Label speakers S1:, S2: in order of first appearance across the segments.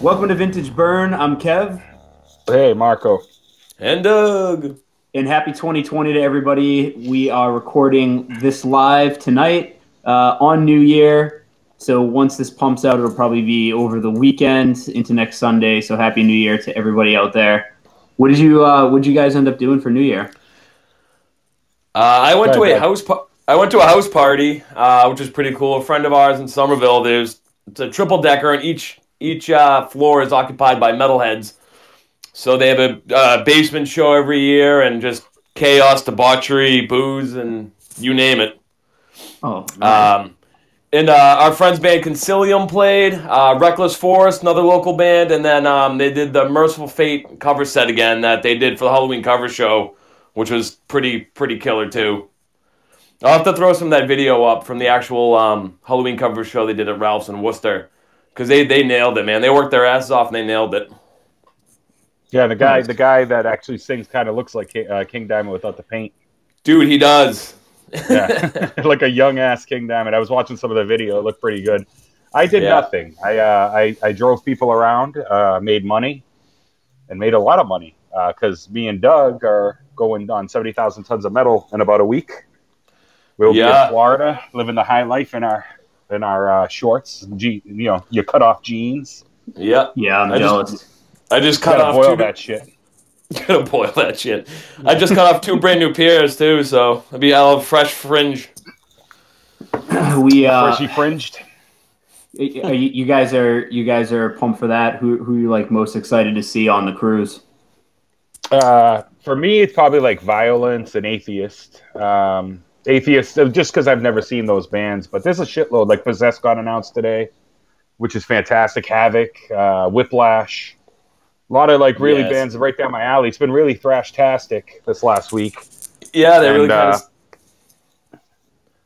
S1: Welcome to Vintage Burn. I'm Kev,
S2: Hey, Marco.
S3: And Doug.
S1: and happy 2020 to everybody. We are recording this live tonight uh, on New Year. So once this pumps out, it'll probably be over the weekend into next Sunday. So happy New Year to everybody out there. What did you uh, What did you guys end up doing for New Year?
S3: Uh, I went
S2: Go
S3: to a
S2: ahead.
S3: house. Pa- I went to a house party, uh, which was pretty cool. A friend of ours in Somerville. There's it's a triple decker, and each each uh, floor is occupied by metalheads. So they have a uh, basement show every year, and just chaos, debauchery, booze, and you name it.
S1: Oh.
S3: Um, and uh, our friends band Concilium played, uh, Reckless Forest, another local band, and then um, they did the Mercyful Fate cover set again that they did for the Halloween cover show, which was pretty pretty killer too. I'll have to throw some of that video up from the actual um, Halloween cover show they did at Ralph's in Worcester, because they they nailed it, man. They worked their asses off and they nailed it.
S2: Yeah, the guy, the guy that actually sings, kind of looks like Ki- uh, King Diamond without the paint.
S3: Dude, he does.
S2: Yeah, like a young ass King Diamond. I was watching some of the video; it looked pretty good. I did
S3: Yeah.
S2: nothing. I, uh, I I drove people around, uh, made money, and made a lot of money because me and Doug are going on seventy thousand tons of metal in about a week. We'll be in Florida, living the high life in our in our uh, shorts, je- you know, your cut off jeans.
S3: yeah,
S1: yeah, I'm
S3: I just- I just cut off
S2: boil
S3: two.
S2: that shit.
S3: Gonna boil that shit. I just cut off two brand new pairs too, so I'll be I'll have fresh fringe.
S1: we uh,
S2: Freshy fringed.
S1: you, you guys are you guys are pumped for that. Who who you like most excited to see on the cruise?
S2: Uh, for me, it's probably like Violence and Atheist. Um, Atheist, uh, just because I've never seen those bands, but there's a shitload. Like Possessed got announced today, which is fantastic. Havoc, uh, Whiplash, a lot of like really
S3: Yes.
S2: bands right down my alley. It's been really thrash-tastic this last week.
S3: Yeah, they really kind
S2: uh,
S3: of.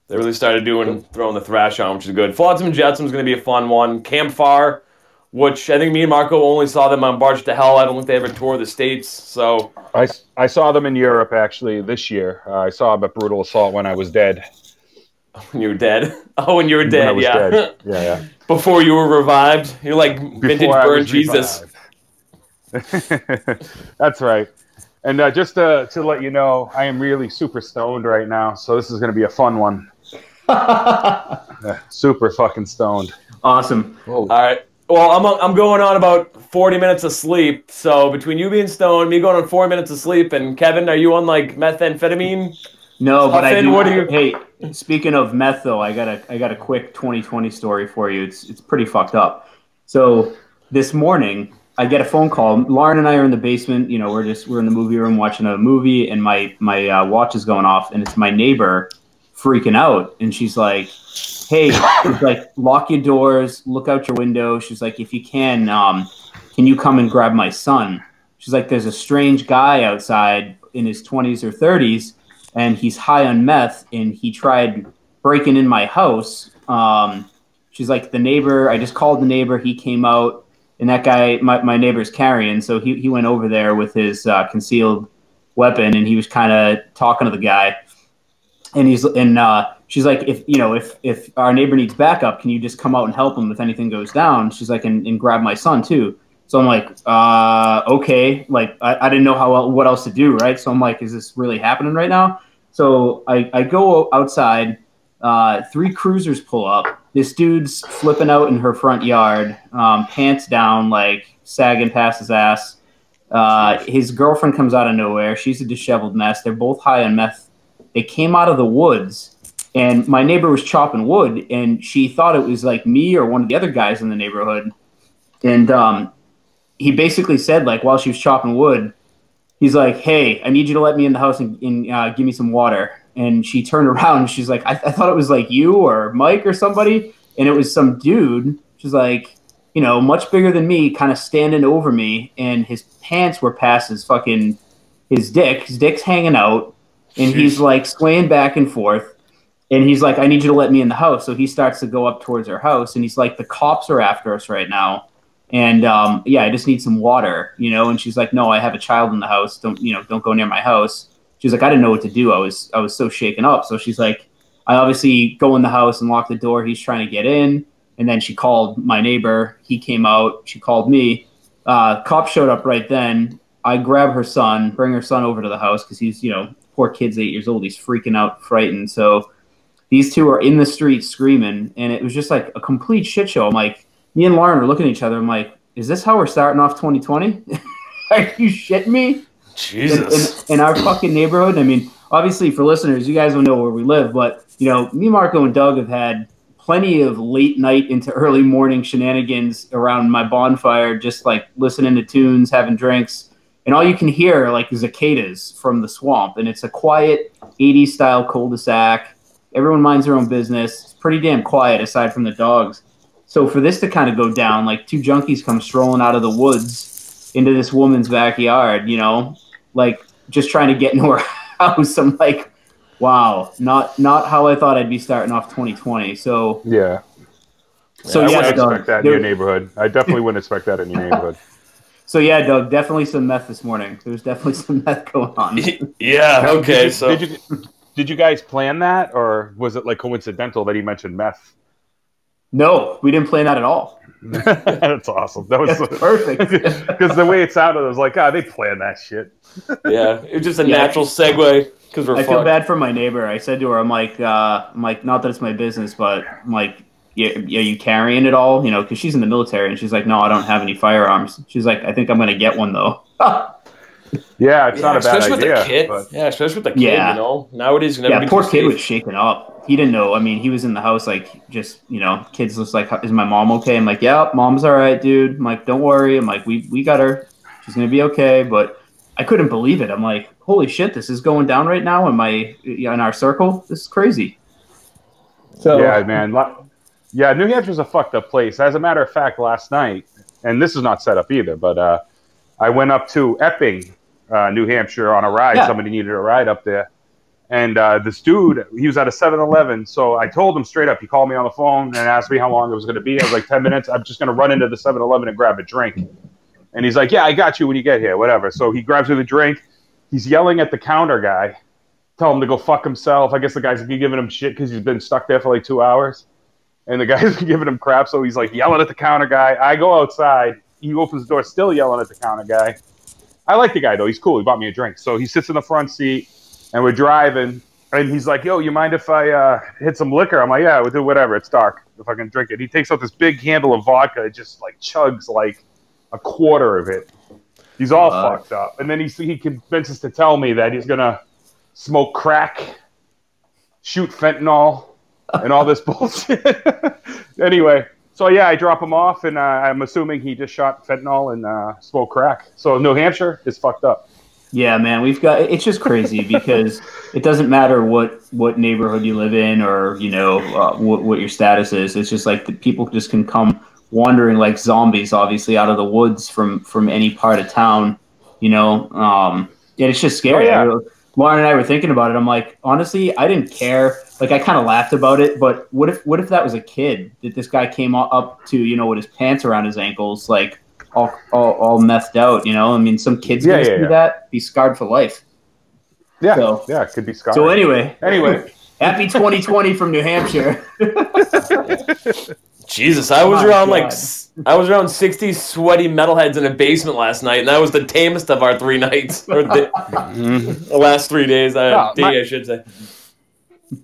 S3: They really started doing throwing the thrash on, which is good. Flotsam and Jetsam going to be a fun one. Campfire, which I think me and Marco only saw them on Barge to Hell. I don't think they ever toured the states. So
S2: I, I saw them in Europe actually this year. Uh, I saw them at Brutal Assault when I was dead.
S3: when you were dead, oh, when you were
S2: When I
S3: dead,
S2: was
S3: yeah,
S2: dead. Yeah, yeah.
S3: before you were revived, you're like vintage
S2: before I
S3: burn Jesus.
S2: That's right. And uh, just to, to let you know, I am really super stoned right now, so this is going to be a fun one. Super fucking stoned.
S1: awesome.
S3: All right. Well, I'm I'm going on about 40 minutes of sleep. So between you being stoned, me going on four minutes of sleep, and Kevin, are you on like methamphetamine?
S1: No, but I do.
S3: what do you-
S1: Hey, speaking of meth, though, I got a I got a quick 2020 story for you. It's it's pretty fucked up. So this morning, I get a phone call. Lauren and I are in the basement. You know, we're just we're in the movie room watching a movie, and my my uh, watch is going off, and it's my neighbor freaking out, and she's like, "Hey, like, lock your doors, look out your window." She's like, "If you can, um, can you come and grab my son?" She's like, "There's a strange guy outside in his 20s or 30s." and he's high on meth and he tried breaking in my house um, she's like the neighbor i just called the neighbor he came out and that guy my, my neighbor's carrying so he, he went over there with his uh, concealed weapon and he was kind of talking to the guy and he's and uh, she's like if you know if if our neighbor needs backup can you just come out and help him if anything goes down? She's like and, and grab my son too. So i'm like uh, okay. Like I, I didn't know how what else to do right? So i'm like is this really happening right now? So i, I go outside uh, three cruisers pull up. This dude's flipping out in her front yard um, pants down like sagging past his ass. Uh, his girlfriend comes out of nowhere. She's a disheveled mess. They're both high on meth. They came out of the woods and my neighbor was chopping wood and she thought it was like me or one of the other guys in the neighborhood. And um, he basically said like while she was chopping wood he's like hey i need you to let me in the house and, and uh, give me some water. And she turned around and she's like I, I thought it was like you or mike or somebody. And it was some dude. She's like you know much bigger than me kind of standing over me and his pants were past his fucking his dick his dick's hanging out. And he's like swaying back and forth and he's like i need you to let me in the house so he starts to go up towards her house and he's like the cops are after us right now and um, yeah i just need some water you know and she's like no i have a child in the house don't you know don't go near my house she's like, I didn't know what to do. I was I was so shaken up. So she's like, I obviously go in the house and lock the door. He's trying to get in, and then she called my neighbor. He came out. She called me. Uh, cop showed up right then. I grab her son, bring her son over to the house because he's you know poor kid's eight years old. He's freaking out, frightened. So these two are in the street screaming, and it was just like a complete shit show. I'm like, me and Lauren are looking at each other. I'm like, is this how we're starting off 2020? are you shitting me?
S3: Jesus.
S1: In, in, in, our fucking neighborhood. I mean, obviously for listeners, you guys don't know where we live, but you know, me, Marco, and Doug have had plenty of late night into early morning shenanigans around my bonfire, just like listening to tunes, having drinks, and all you can hear are like cicadas from the swamp, and it's a quiet 80s style cul-de-sac. Everyone minds their own business. It's pretty damn quiet aside from the dogs. So for this to kind of go down, like two junkies come strolling out of the woods into this woman's backyard, you know, like just trying to get into her house. I'm like, wow, not not how I thought I'd be starting off 2020. So
S2: yeah.
S1: So
S2: yeah,
S1: yeah,
S2: I wouldn't
S1: Doug,
S2: expect that in
S1: there-
S2: your neighborhood. I definitely wouldn't expect that in your neighborhood.
S1: So yeah, Doug, definitely some meth this morning. There was definitely some meth going on.
S3: yeah. Okay.
S2: Did you,
S3: So
S2: did you did you guys plan that, or was it like coincidental that he mentioned meth?
S1: No, we didn't plan that at all.
S2: That's awesome. That was
S1: That's perfect.
S2: because the way it sounded, I was like, ah, they planned that shit.
S3: yeah, it was just a
S1: Yeah.
S3: natural segue because we're
S1: I feel bad for my neighbor. I said to her, I'm like, uh, I'm like, not that it's my business, but I'm like, yeah, are you carrying it all? You know, because she's in the military, and she's like, no, I don't have any firearms. She's like, I think I'm gonna get one though.
S2: Yeah, it's
S3: Yeah,
S2: not a bad
S3: especially
S2: idea.
S3: with the kid.
S2: but-
S3: Yeah, especially with the kid.
S1: Yeah.
S3: You know, nowadays you can
S1: yeah, poor kid
S3: safe.
S1: was shaken up. He didn't know. I mean, he was in the house, like, just you know, kids just like, is my mom okay? I'm like, yeah, mom's all right, dude. I'm like, don't worry. I'm like, we we got her. She's gonna be okay. But I couldn't believe it. I'm like, holy shit, this is going down right now in my in our circle. This is crazy. So
S2: yeah, man. Lo- Yeah, New Hampshire's a fucked up place. As a matter of fact, last night, and this is not set up either, but uh, I went up to Epping, uh, New Hampshire, on a ride.
S1: Yeah.
S2: Somebody needed a ride up there, and uh, this dude, he was at a 7-Eleven. So I told him straight up. He called me on the phone and asked me how long it was going to be. I was like, 10 minutes. I'm just going to run into the 7-Eleven and grab a drink. And he's like, Yeah, I got you when you get here. Whatever. So he grabs me the drink. He's yelling at the counter guy. Tell him to go fuck himself. I guess the guy's giving him shit because he's been stuck there for like two hours and the guy's giving him crap. So he's like yelling at the counter guy. I go outside. He opens the door, still yelling at the counter guy. I like the guy though. He's cool. He bought me a drink. So he sits in the front seat, and we're driving. And he's like, "Yo, you mind if I uh, hit some liquor?" I'm like, "Yeah, we'll do whatever. It's dark. If I can drink it." He takes out this big handle of vodka. It just like chugs like a quarter of it. He's all
S1: Fuck.
S2: fucked up. And then he he convinces to tell me that he's gonna smoke crack, shoot fentanyl, and all this bullshit. anyway, so yeah, I drop him off, and uh, I'm assuming he just shot fentanyl and uh, smoked crack. So New Hampshire is fucked up.
S1: Yeah, man, we've got it's just crazy because it doesn't matter what what neighborhood you live in or you know uh, what what your status is. It's just like the people just can come wandering like zombies, obviously out of the woods from from any part of town. You know, um, and it's just scary.
S2: Oh, yeah.
S1: Lauren and I were thinking about it. I'm like, honestly, I didn't care. Like, I kind of laughed about it, but what if what if that was a kid that this guy came up to, you know, with his pants around his ankles, like all all, all methed out. You know, I mean, some kids
S2: Yeah, yeah,
S1: see
S2: yeah.
S1: that, be scarred for life.
S2: Yeah,
S1: So-
S2: yeah, it could be scarred.
S1: So anyway,
S2: anyway,
S1: happy 2020 from New Hampshire.
S3: Jesus, I was
S1: My
S3: around like I was around sixty sweaty metalheads in a basement last night, and that was the tamest of our three nights, or the, the last three days. Uh,
S2: No,
S3: day,
S2: my-
S3: I should say.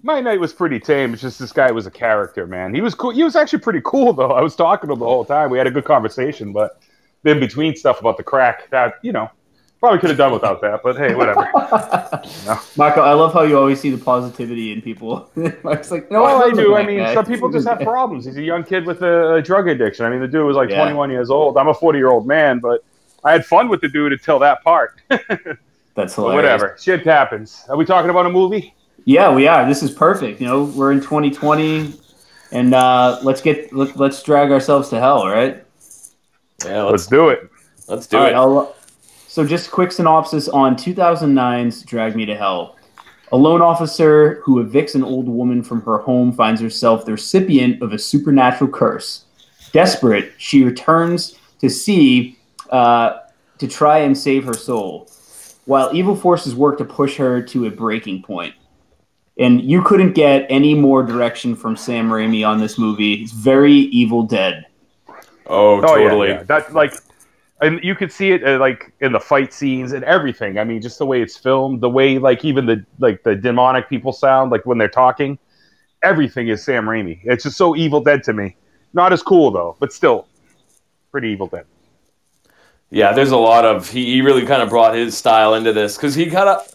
S2: my night was pretty tame. It's just this guy was a character, man. He was cool. He was actually pretty cool though. I was talking to him the whole time. We had a good conversation, but in between stuff about the crack, that you know, probably could have done without that. But hey, whatever.
S1: Marco, I love how you always see the positivity in people. it's like, no,
S2: Well, I
S1: love
S2: do. I mean,
S1: guy.
S2: some people just have problems. He's a young kid with a, a drug addiction. I mean, the dude was like
S1: Yeah.
S2: 21 years old. I'm a 40 year old man, but I had fun with the dude until that part.
S1: That's
S2: But
S1: hilarious.
S2: whatever, shit happens. Are we talking about a movie?
S1: Yeah, we are. This is perfect. You know, we're in 2020, and uh, let's get let, let's drag ourselves to hell, right?
S3: Yeah,
S2: Let's
S3: let's
S2: do it.
S3: let's do
S1: All right,
S3: it.
S1: I'll- so, just quick synopsis on 2009's Drag Me to Hell. A loan officer who evicts an old woman from her home finds herself the recipient of a supernatural curse. Desperate, she returns to see uh, to try and save her soul. while evil forces work to push her to a breaking point. And you couldn't get any more direction from Sam Raimi on this movie. It's very Evil Dead.
S3: Oh,
S2: Oh
S3: totally.
S2: yeah, yeah. That like, and you could see it uh, like in the fight scenes and everything. I mean, just the way it's filmed, the way like even the like the demonic people sound like when they're talking. Everything is Sam Raimi. It's just so Evil Dead to me. Not as cool though, but still pretty Evil Dead.
S3: Yeah, there's a lot of he, he really kind of brought his style into this because he kind of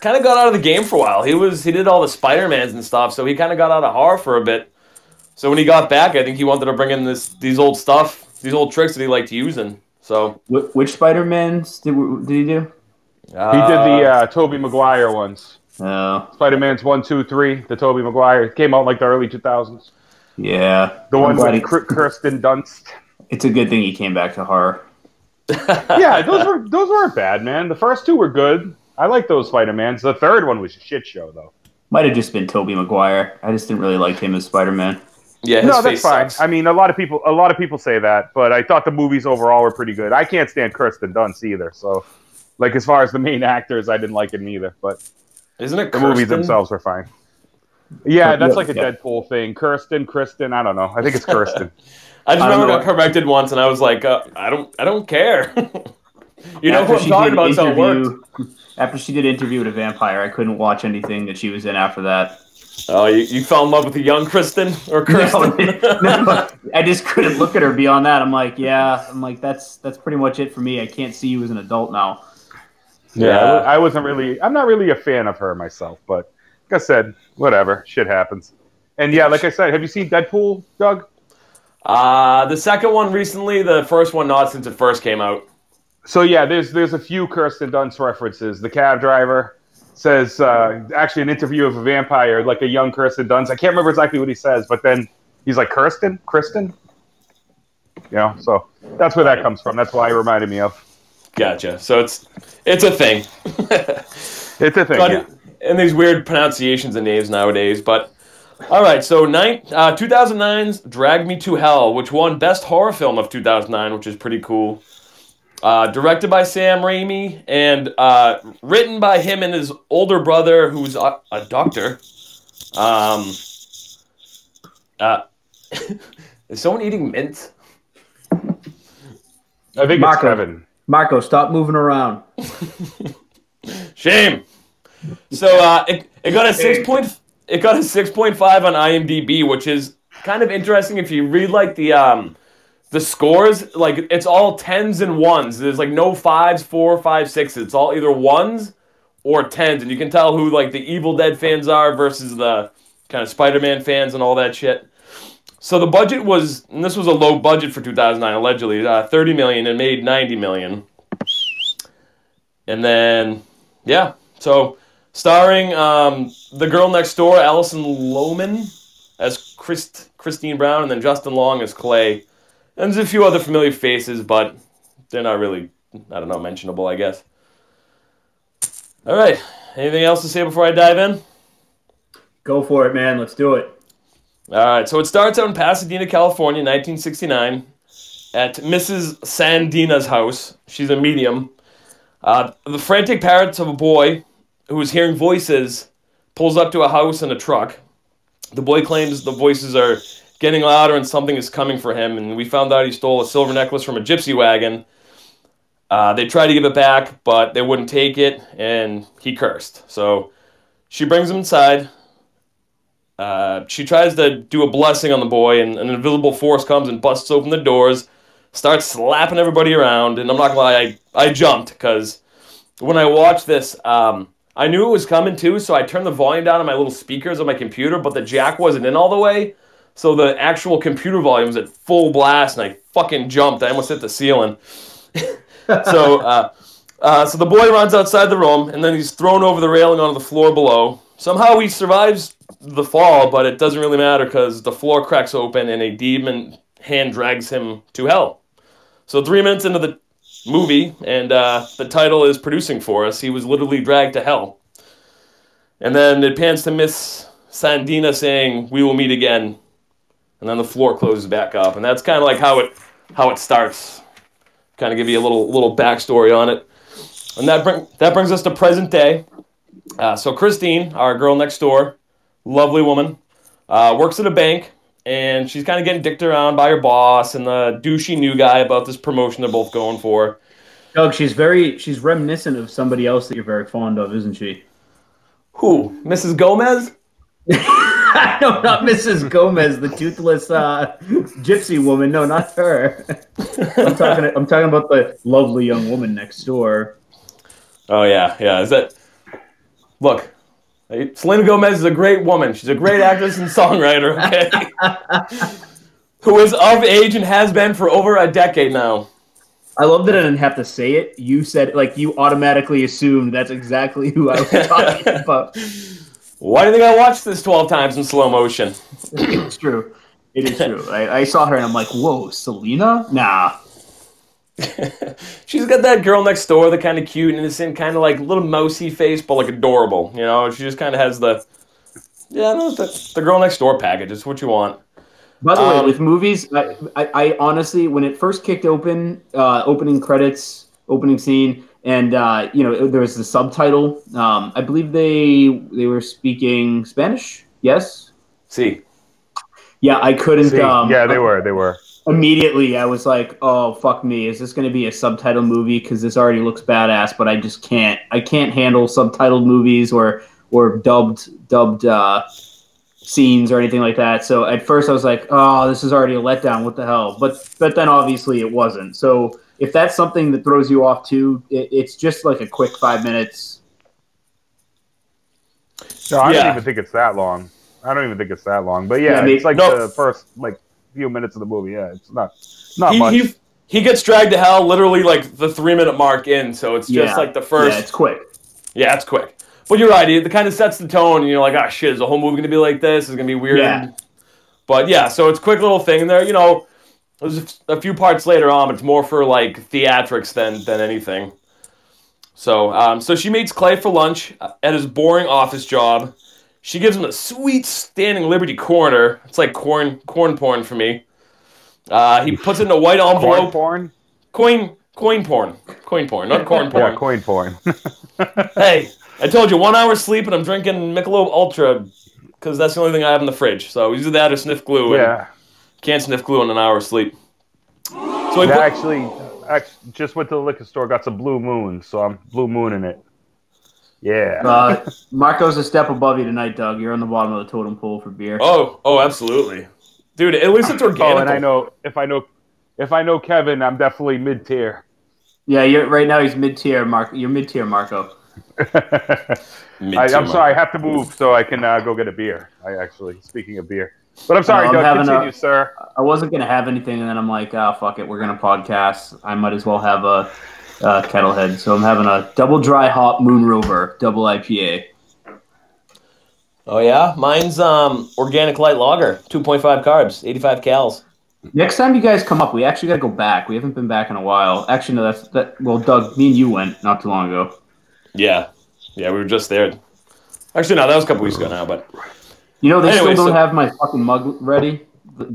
S3: kind of got out of the game for a while. He was he did all the Spider Mans and stuff, so he kind of got out of horror for a bit. So when he got back, I think he wanted to bring in this these old stuff, these old tricks that he liked using. So
S1: Wh- which Spider Mans did, did he do?
S3: uh,
S2: He did the uh, Tobey Maguire ones.
S1: Oh,
S2: Spider Man's one, two, three. The Tobey Maguire came out in, like the early two thousands.
S1: yeah.
S2: The
S1: I'm
S2: one
S1: glad
S2: with
S1: he-
S2: Kirsten Dunst.
S1: It's a good thing he came back to horror.
S2: yeah, those were those weren't bad, man. The first two were good. I like those Spider Mans. The third one was a shit show, though.
S1: Might have just been Tobey Maguire. I just didn't really like him as Spider Man.
S3: Yeah, his
S2: no, that's
S3: face
S2: fine.
S3: sucks.
S2: I mean, a lot of people a lot of people say that, but I thought the movies overall were pretty good. I can't stand Kirsten Dunst either. So, like as far as the main actors, I didn't like him either. But
S3: Isn't it
S2: the movies themselves were fine. Yeah, that's
S1: Yeah,
S2: like a
S1: yeah.
S2: Deadpool thing. Kirsten, Kristen, I don't know. I think it's Kirsten.
S3: I just
S1: I
S3: remember got corrected once, and I was like, uh, I don't, I don't care. you know
S1: After
S3: what I'm
S1: she
S3: talking
S1: did
S3: about? So it worked.
S1: After she did interview with a vampire, I couldn't watch anything that she was in after that.
S3: Oh, you, you fell in love with a young Kristen or Kristen?
S1: No, no, I just couldn't look at her beyond that. I'm like, yeah, I'm like, that's that's pretty much it for me. I can't see you as an adult now.
S2: Yeah,
S3: Yeah.
S2: I wasn't really. I'm not really a fan of her myself, but like I said, whatever. Shit happens. And yeah, like I said, have you seen Deadpool, Doug?
S3: Uh, the second one recently, the first one not since it first came out.
S2: So yeah, there's there's a few Kirsten Dunst references. The cab driver says uh, actually an interview of a vampire, like a young Kirsten Dunst. I can't remember exactly what he says, but then he's like Kirsten, Kristen. You know, so that's where that comes from. That's why it reminded me of.
S3: Gotcha. So it's it's a thing.
S2: It's a thing.
S3: Got
S2: yeah.
S3: And these weird pronunciations of names nowadays, but all right. So nine, uh, 2009's "Drag Me to Hell," which won Best Horror Film of 2009, which is pretty cool. Uh, directed by Sam Raimi and uh, written by him and his older brother, who's a, a doctor. Um, uh, is someone eating mint?
S2: I think
S1: Marco.
S2: it's Kevin.
S1: Marco, stop moving around.
S3: Shame. So uh, it, it got a six point it got a six point five on IMDb, which is kind of interesting if you read like the um the scores. Like it's all tens and ones. There's like no fives, four, five, sixes. It's all either ones or tens, and you can tell who like the Evil Dead fans are versus the kind of Spider Man fans and all that shit. So the budget was, and this was a low budget for 2009, allegedly, uh, 30 million and made 90 million. And then, yeah, so starring um, the girl next door, Alison Lohman, as Christ, Christine Brown, and then Justin Long as Clay. And there's a few other familiar faces, but they're not really, I don't know, mentionable, I guess. All right, anything else to say before I dive in?
S1: Go for it, man. Let's do it.
S3: All right, so it starts out in Pasadena, California, 1969, at Mrs. San Dena's house. She's a medium. Uh, the frantic parents of a boy who is hearing voices pulls up to a house in a truck. The boy claims the voices are getting louder and something is coming for him, and we found out he stole a silver necklace from a gypsy wagon. Uh, they tried to give it back, but they wouldn't take it, and he cursed. So she brings him inside. Uh, she tries to do a blessing on the boy, and an invisible force comes and busts open the doors, starts slapping everybody around. And I'm not gonna lie, I, I jumped because when I watched this, um, I knew it was coming too, so I turned the volume down on my little speakers on my computer, but the jack wasn't in all the way, so the actual computer volume was at full blast, and I fucking jumped. I almost hit the ceiling. so, uh, uh, so the boy runs outside the room, and then he's thrown over the railing onto the floor below. Somehow he survives the fall, but it doesn't really matter because the floor cracks open and a demon hand drags him to hell. So three minutes into the movie, and uh, the title is producing for us. He was literally dragged to hell, and then it pans to Miss San Dena saying, "We will meet again," and then the floor closes back up, and that's kind of like how it how it starts. Kind of give you a little little backstory on it. And that bring that brings us to present day. Uh, so Christine, our girl next door, lovely woman, uh, works at a bank, and she's kind of getting dicked around by her boss and the douchey new guy about this promotion they're both going for.
S1: Doug, she's very she's reminiscent of somebody else that you're very fond of, isn't she?
S3: Who? Mrs. Gomez?
S1: no, not Mrs. Gomez, the toothless uh, gypsy woman. No, not her. I'm talking. I'm talking about the lovely young woman next door.
S3: Oh yeah, yeah. Is that? Look, Selena Gomez is a great woman. She's a great actress and songwriter. Okay, who is of age and has been for over a decade now.
S1: I love that I didn't have to say it. You said like you automatically assumed that's exactly who I was talking about.
S3: Why do you think I watched this twelve times in slow motion?
S1: it's true. It is true. I, I saw her and I'm like, whoa, Selena? Nah.
S3: She's got that girl next door, the kind of cute, and innocent, kind of like little mousy face, but like adorable. You know, she just kind of has the yeah, no, the, the girl next door package. It's what you want.
S1: By the um, way, with movies, I, I, I, honestly, when it first kicked open, uh, opening credits, opening scene, and uh, you know there was the subtitle. Um, I believe they they were speaking Spanish. Yes.
S3: See.
S1: Yeah, I couldn't.
S2: See,
S1: um,
S2: yeah, they were. They were
S1: immediately I was like, "Oh fuck me! Is this going to be a subtitle movie? Because this already looks badass." But I just can't. I can't handle subtitled movies or or dubbed dubbed uh, scenes or anything like that. So at first I was like, "Oh, this is already a letdown. What the hell?" But but then obviously it wasn't. So if that's something that throws you off too, it, it's just like a quick five minutes.
S2: No, I yeah. don't even think it's that long. I don't even think it's that long. But yeah, yeah I mean, it's like no. the first like few minutes of the movie. Yeah, it's not not
S3: he,
S2: much.
S3: He, he gets dragged to hell literally like the three minute mark in, so it's just yeah. like the first.
S1: Yeah, it's quick.
S3: Yeah, it's quick. But you're right. It kind of sets the tone, and you're like, ah, oh, shit, is the whole movie going to be like this? Is going to be weird?
S1: Yeah.
S3: But yeah, so it's a quick little thing there. You know, there's a few parts later on, but it's more for like theatrics than than anything. So, um, so she meets Clay for lunch at his boring office job. She gives him a sweet standing Liberty corner. It's like corn corn porn for me. Uh, he puts it in a white envelope.
S2: Corn porn.
S3: Coin coin porn. Coin porn, not corn porn.
S2: yeah, coin porn.
S3: hey, I told you one hour sleep and I'm drinking Michelob Ultra because that's the only thing I have in the fridge. So either that or sniff glue.
S2: yeah.
S3: Can't sniff glue on an hour of sleep.
S2: So I put, actually, actually, just went to the liquor store, got some Blue Moon, so I'm Blue Moon in it. Yeah.
S1: Uh, Marco's a step above you tonight, Doug. You're on the bottom of the totem pole for beer.
S3: Oh, oh, absolutely, dude. At least it's organic.
S2: Oh, and I know if I know if I know Kevin, I'm definitely mid tier.
S1: Yeah, you're right now. He's mid tier, Mark. You're mid tier, Marco.
S2: I, am sorry, I have to move so I can uh, go get a beer. I actually, speaking of beer, but I'm sorry, I'm Doug. Continue, a, sir.
S1: I wasn't gonna have anything, and then I'm like, oh fuck it, we're gonna podcast. I might as well have a uh, Kettlehead. So I'm having a double dry hop Moon Rover double IPA.
S3: Oh yeah, mine's um organic light lager, 2.5 carbs, 85 cals.
S1: Next time you guys come up, we actually got to go back. We haven't been back in a while. Actually, no, that's that. Well, Doug, me and you went not too long ago.
S3: Yeah, yeah, we were just there. Actually, no, that was a couple weeks ago now. But
S1: you know, they anyway, still don't so... have my fucking mug ready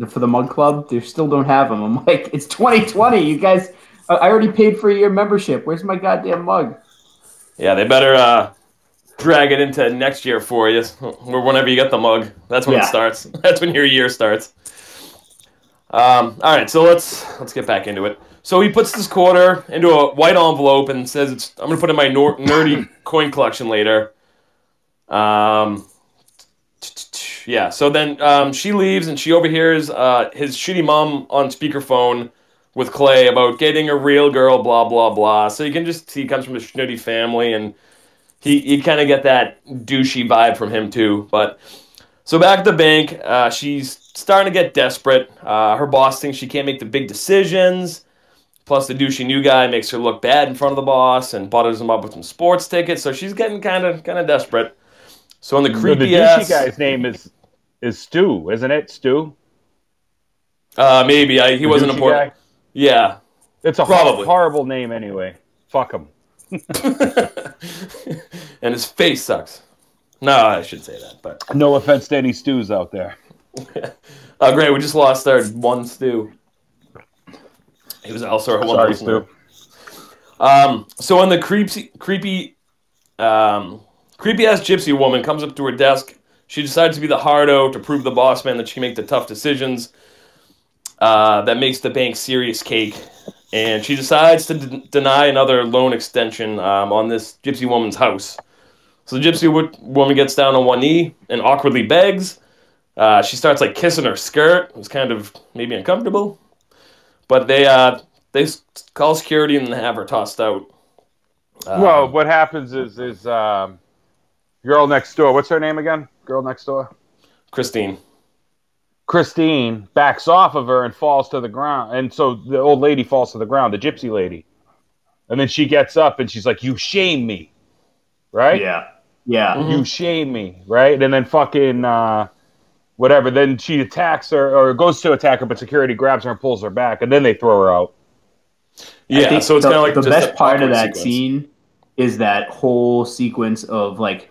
S1: for the mug club. They still don't have them. I'm like, it's 2020. You guys I already paid for your membership. Where's my goddamn mug?
S3: Yeah, they better uh, drag it into next year for you, or whenever you get the mug. That's when yeah. it starts. That's when your year starts. Um, all right, so let's let's get back into it. So he puts this quarter into a white envelope and says, "It's I'm gonna put in my nor- nerdy coin collection later." Um, yeah. So then um, she leaves and she overhears uh, his shitty mom on speakerphone with Clay about getting a real girl, blah blah blah. So you can just see he comes from a snooty family, and he you kind of get that douchey vibe from him too. But so back at the bank, uh, she's starting to get desperate. Uh, her boss thinks she can't make the big decisions. Plus, the douchey new guy makes her look bad in front of the boss and butters him up with some sports tickets. So she's getting kind of kind of desperate. So in the creepy
S2: the douchey guy's name is is Stu, isn't it? Stu.
S3: Uh, maybe I, he the wasn't important. Guy? Yeah.
S2: It's a Probably. horrible name anyway. Fuck him.
S3: and his face sucks. No, I shouldn't say that, but
S2: no offense to any stews out there.
S3: oh, great! We just lost our one stew. He was also our one
S2: Sorry, Stu.
S3: Um, so when the creepy, creepy, um, creepy ass gypsy woman comes up to her desk, she decides to be the hardo to prove the boss man that she can make the tough decisions. Uh, that makes the bank serious cake, and she decides to d- deny another loan extension um, on this gypsy woman's house. So the gypsy wo- woman gets down on one knee and awkwardly begs. Uh, she starts like kissing her skirt. It was kind of maybe uncomfortable, but they uh, they call security and have her tossed out.
S2: Well, what happens is is um, girl next door. What's her name again? Girl next door.
S3: Christine.
S2: Christine backs off of her and falls to the ground, and so the old lady falls to the ground, the gypsy lady, and then she gets up and she's like, "You shame me, right?
S1: Yeah. Yeah.
S3: Mhm.
S2: You shame me, right?" And then fucking uh, whatever. Then she attacks her or goes to attack her, but security grabs her and pulls her back, and then they throw her out.
S3: Yeah, so it's kind of like
S1: the
S3: just
S1: best part of that
S3: sequence.
S1: scene is that whole sequence of like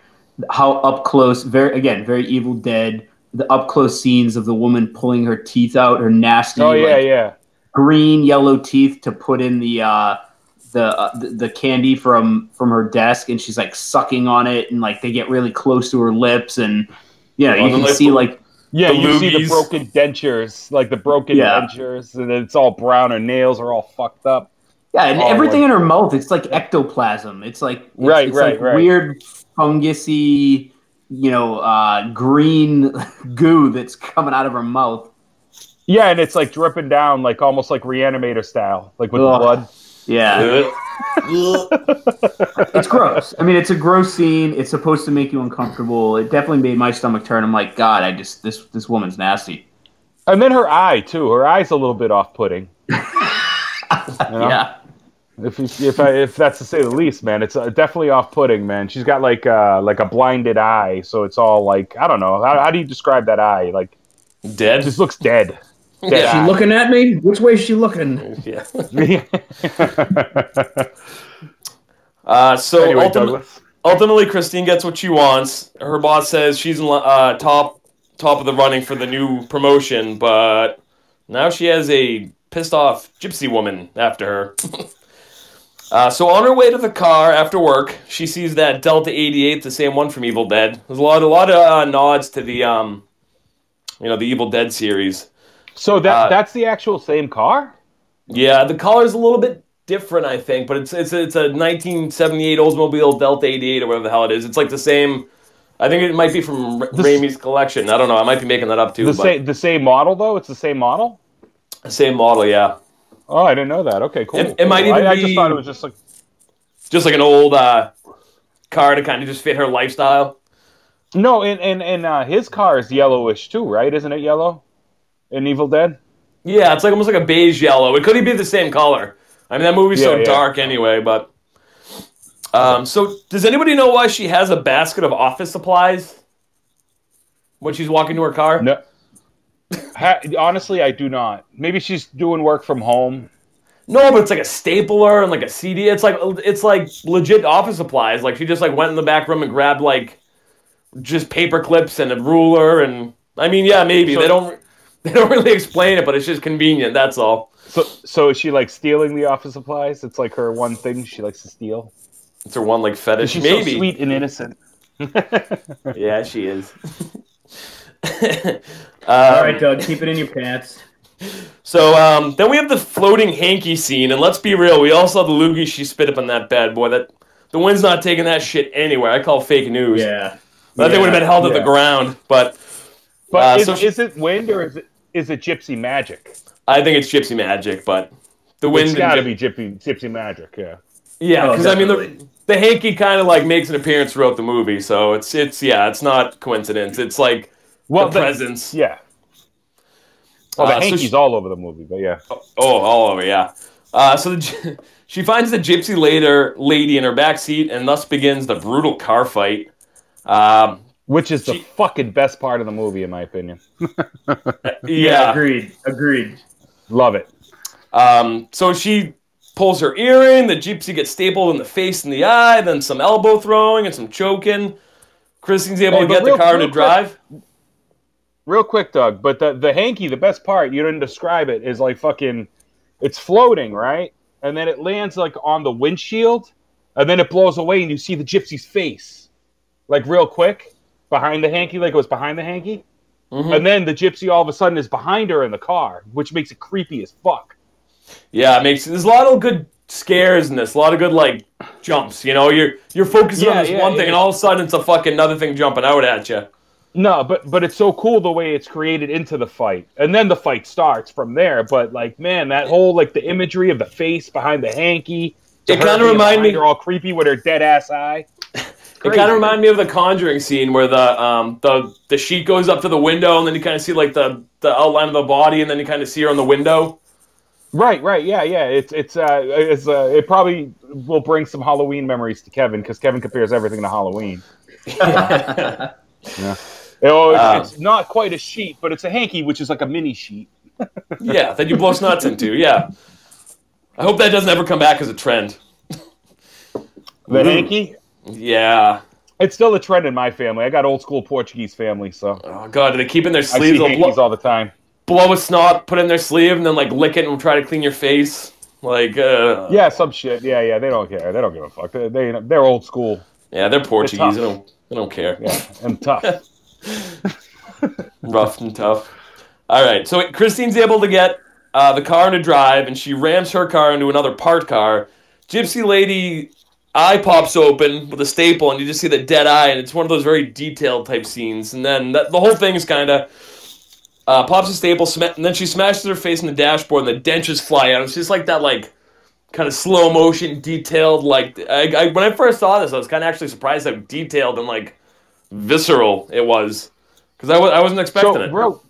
S1: how up close, very again, very Evil Dead. The up close scenes of the woman pulling her teeth out, her nasty,
S2: Oh yeah,
S1: like,
S2: yeah.
S1: green yellow teeth to put in the uh, the, uh, the the candy from from her desk, and she's like sucking on it, and like they get really close to her lips, and you know you can see like
S2: Yeah, you see the broken dentures, like the broken
S1: Yeah.
S2: dentures, and it's all brown. Her nails are all fucked up.
S1: Yeah, and
S2: Oh,
S1: everything
S2: like-
S1: in her mouth, it's like ectoplasm. It's like it's,
S2: Right,
S1: it's
S2: right,
S1: like
S2: right.
S1: weird fungusy, you know, uh, green goo that's coming out of her mouth.
S2: Yeah, and it's like dripping down, like almost like reanimator style, like with
S1: Ugh.
S2: blood.
S1: Yeah, it's gross. I mean, it's a gross scene. It's supposed to make you uncomfortable. It definitely made my stomach turn. I'm like, God, I just this this woman's nasty.
S2: And then her eye too. Her eye's a little bit off-putting. You know?
S1: Yeah,
S2: If if I, if that's to say the least, man, it's uh, definitely off-putting, man. She's got like uh like a blinded eye, so it's all like I don't know. How, how do you describe that eye? Like it
S3: Dead.
S2: just looks dead.
S3: Yeah.
S2: Dead
S4: She
S2: eye.
S4: looking at me? Which way is she looking?
S3: Yeah. Uh, so ultimately, ultimately, Christine gets what she wants. Her boss says she's in uh, top top of the running for the new promotion, but now she has a pissed off gypsy woman after her. uh, so on her way to the car after work, she sees that Delta 88, the same one from Evil Dead. There's a lot, a lot of uh, nods to the, um, you know, the Evil Dead series.
S2: So that
S3: Uh,
S2: that's the actual same car?
S3: Yeah, the color's a little bit different, I think, but it's it's it's a 1978 Oldsmobile Delta 88 or whatever the hell it is. It's like the same. I think it might be from Ra-
S2: The
S3: Raimi's collection. I don't know. I might be making that up too.
S2: The
S3: but
S2: same the same model though? It's the same model?
S3: same model, yeah.
S2: Oh, I didn't know that. Okay, cool.
S3: It- it might even
S2: I, I just thought it was just like
S3: Just like an old uh, car to kind of just fit her lifestyle.
S2: no, and and and uh, his car is yellowish too, right? Isn't it yellow? In Evil Dead.
S3: Yeah, it's like almost like a beige yellow. It could even be the same color. I mean, that movie's so
S2: Yeah, yeah.
S3: dark anyway. But um, so does anybody know why she has a basket of office supplies when she's walking to her car?
S2: No. Ha- honestly, I do not. Maybe she's doing work from home.
S3: No, but it's like a stapler and like a CD. It's like it's like legit office supplies. Like she just like went in the back room and grabbed like just paper clips and a ruler and I mean, yeah, maybe
S2: So-
S3: they don't they don't really explain it, but it's just convenient. That's all.
S2: So, so is she like stealing the office supplies? It's like her one thing she likes to steal.
S3: It's her one like fetish.
S2: She's
S3: maybe.
S2: so sweet and innocent.
S3: Yeah, she is. um,
S4: All right, Doug, keep it in your pants.
S3: So um, then we have the floating hanky scene, and let's be real, we all saw the loogie she spit up on that bad boy. That the wind's not taking that shit anywhere. I call fake news.
S4: Yeah.
S3: That thing would have been held to the ground, but
S2: But
S3: Uh,
S2: is,
S3: so she-
S2: is it wind or is it is it gypsy magic?
S3: I think it's gypsy magic. But the wind,
S2: It's
S3: and
S2: got to
S3: gyp-
S2: be gypsy gypsy magic. Yeah.
S3: yeah,
S1: Oh,
S3: because I mean the, the hanky kind of like makes an appearance throughout the movie, so it's it's yeah, it's not coincidence. It's like
S2: Well,
S3: the
S2: the-
S3: presence.
S2: Yeah. Well, the
S3: Uh, so
S2: hanky's
S3: she-
S2: all over the movie, but yeah.
S3: Oh, all over, yeah. Uh, so the, she finds the gypsy later lady in her back seat, and thus begins the brutal car fight. Um,
S2: Which is the fucking best part of the movie, in my opinion.
S3: yeah.
S4: Agreed. Agreed.
S2: Love it.
S3: Um, so she pulls her earring. The gypsy gets stapled in the face and the eye. Then some elbow throwing and some choking. Christine's able
S2: Hey,
S3: to
S2: but
S3: get the car
S2: real
S3: to
S2: quick-
S3: drive.
S2: Real quick, Doug, but the the hanky, the best part, you didn't describe it, is like fucking, it's floating, right? and then it lands like on the windshield, and then it blows away, and you see the gypsy's face, like real quick behind the hanky, like it was behind the hanky.
S3: Mhm.
S2: And then the gypsy all of a sudden is behind her in the car, which makes it creepy as fuck.
S3: Yeah, it makes there's a lot of good scares in this. A lot of good like jumps. You know, you're you're focusing on this
S2: yeah,
S3: one
S2: yeah.
S3: thing, and all of a sudden it's a fucking another thing jumping out at you.
S2: No, but but it's so cool the way it's created into the fight, and then the fight starts from there. But like, man, that whole like the imagery of the face behind the hanky.
S3: It kinda
S2: being
S3: remind
S2: behind
S3: me-
S2: her all creepy with her dead ass eye.
S3: It kind of reminded me of the Conjuring scene where the um the the sheet goes up to the window, and then you kind of see like the the outline of the body, and then you kind of see her on the window.
S2: Right, right, yeah, yeah. It's it's uh it's uh it probably will bring some Halloween memories to Kevin because Kevin compares everything to Halloween. Oh, it's,
S3: Um,
S2: it's not quite a sheet, but it's a hanky, which is like a mini sheet.
S3: yeah, that you blow snots into. Yeah. I hope that doesn't ever come back as a trend.
S2: The hanky.
S3: Yeah.
S2: It's still a trend in my family. I got old school Portuguese family, so
S3: Oh god, do they keep in their
S2: I see
S3: sleeves?
S2: Hankies
S3: blow,
S2: all the time.
S3: blow a snot, put it in their sleeve, and then like lick it and try to clean your face. Like, uh,
S2: Yeah, some shit. Yeah, yeah. They don't care. They don't give a fuck. They, they they're old school.
S3: yeah, they're Portuguese.
S2: tough.
S3: They don't, they don't care.
S2: Yeah, and tough.
S3: rough and tough. All right, so Christine's able to get uh, the car into drive, and she rams her car into another parked car. Gypsy lady eye pops open with a staple, and you just see the dead eye, and it's one of those very detailed type scenes. And then that, the whole thing is kind of uh, pops a staple, sma- and then she smashes her face in the dashboard, and the dentures fly out. It's just like that, like kind of slow motion, detailed. Like I, I, when I first saw this, I was kind of actually surprised how detailed and like visceral it was. Because I, wa- I wasn't expecting
S2: so
S3: it.
S2: real,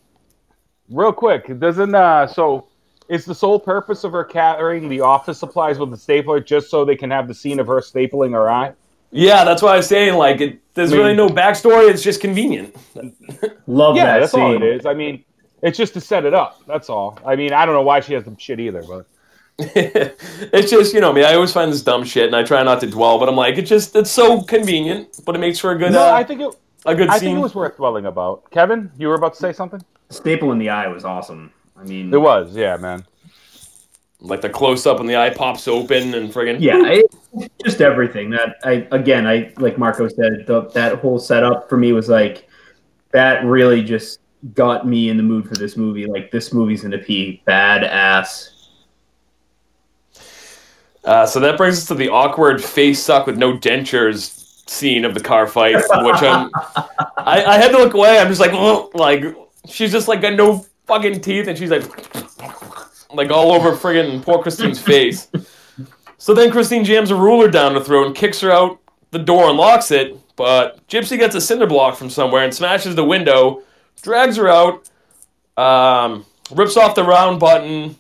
S2: real quick, doesn't uh so is the sole purpose of her carrying the office supplies with the stapler just so they can have the scene of her stapling her eye?
S3: Yeah, that's why I was saying like it. There's
S2: I mean-
S3: really no backstory. It's just convenient.
S4: Love
S2: Yeah,
S4: that
S2: that's
S4: scene.
S2: all it is. I mean, it's just to set it up. That's all. I mean, I don't know why she has the shit either, but
S3: it's just you know me. I always find this dumb shit, and I try not to dwell. But I'm like, it's just it's so convenient, but it makes for a good
S2: no,
S3: uh,
S2: I think it.
S3: a good
S2: I
S3: scene.
S2: think it was worth dwelling about. Kevin, you were about to say something.
S4: Staple in the eye was awesome. I mean,
S2: It was, yeah, man.
S3: like the close up when the eye pops open and friggin'
S4: yeah, it, just everything. That I again, I like Marco said, the, that whole setup for me was like that. Really, just got me in the mood for this movie. Like this movie's gonna be badass.
S3: Uh, so that brings us to the awkward face suck with no dentures scene of the car fight, which I'm, I, I had to look away. I'm just like, like she's just like got no fucking teeth, and she's like, like all over friggin' poor Christine's face. So then Christine jams a ruler down her throat and kicks her out the door and locks it. But Gypsy gets a cinder block from somewhere and smashes the window, drags her out, um, rips off the round button,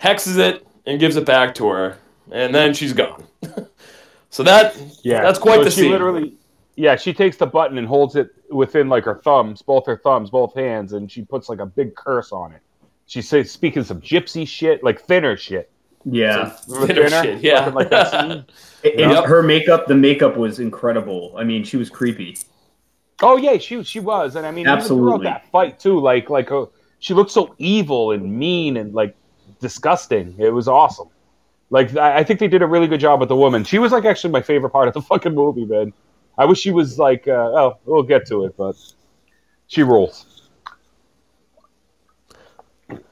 S3: hexes it, and gives it back to her. And then she's gone. so that
S2: Yeah,
S3: that's quite
S2: so
S3: the
S2: she
S3: scene.
S2: Literally, yeah, she takes the button and holds it within like her thumbs, both her thumbs, both hands, and she puts like a big curse on it. She says, speaking some gypsy shit, like thinner shit.
S4: Yeah,
S3: Thinner shit, yeah.
S2: fucking like that scene.
S4: And
S3: Yep.
S4: her makeup, the makeup was incredible. I mean, she was creepy.
S2: Oh yeah, she she was, and I mean, even
S4: Absolutely.
S2: throughout that fight too, like like uh, she looked so evil and mean and like disgusting. It was awesome. Like I, think they did a really good job with the woman. She was like actually my favorite part of the fucking movie, man. I wish she was like, uh, oh, we'll get to it, but she rules.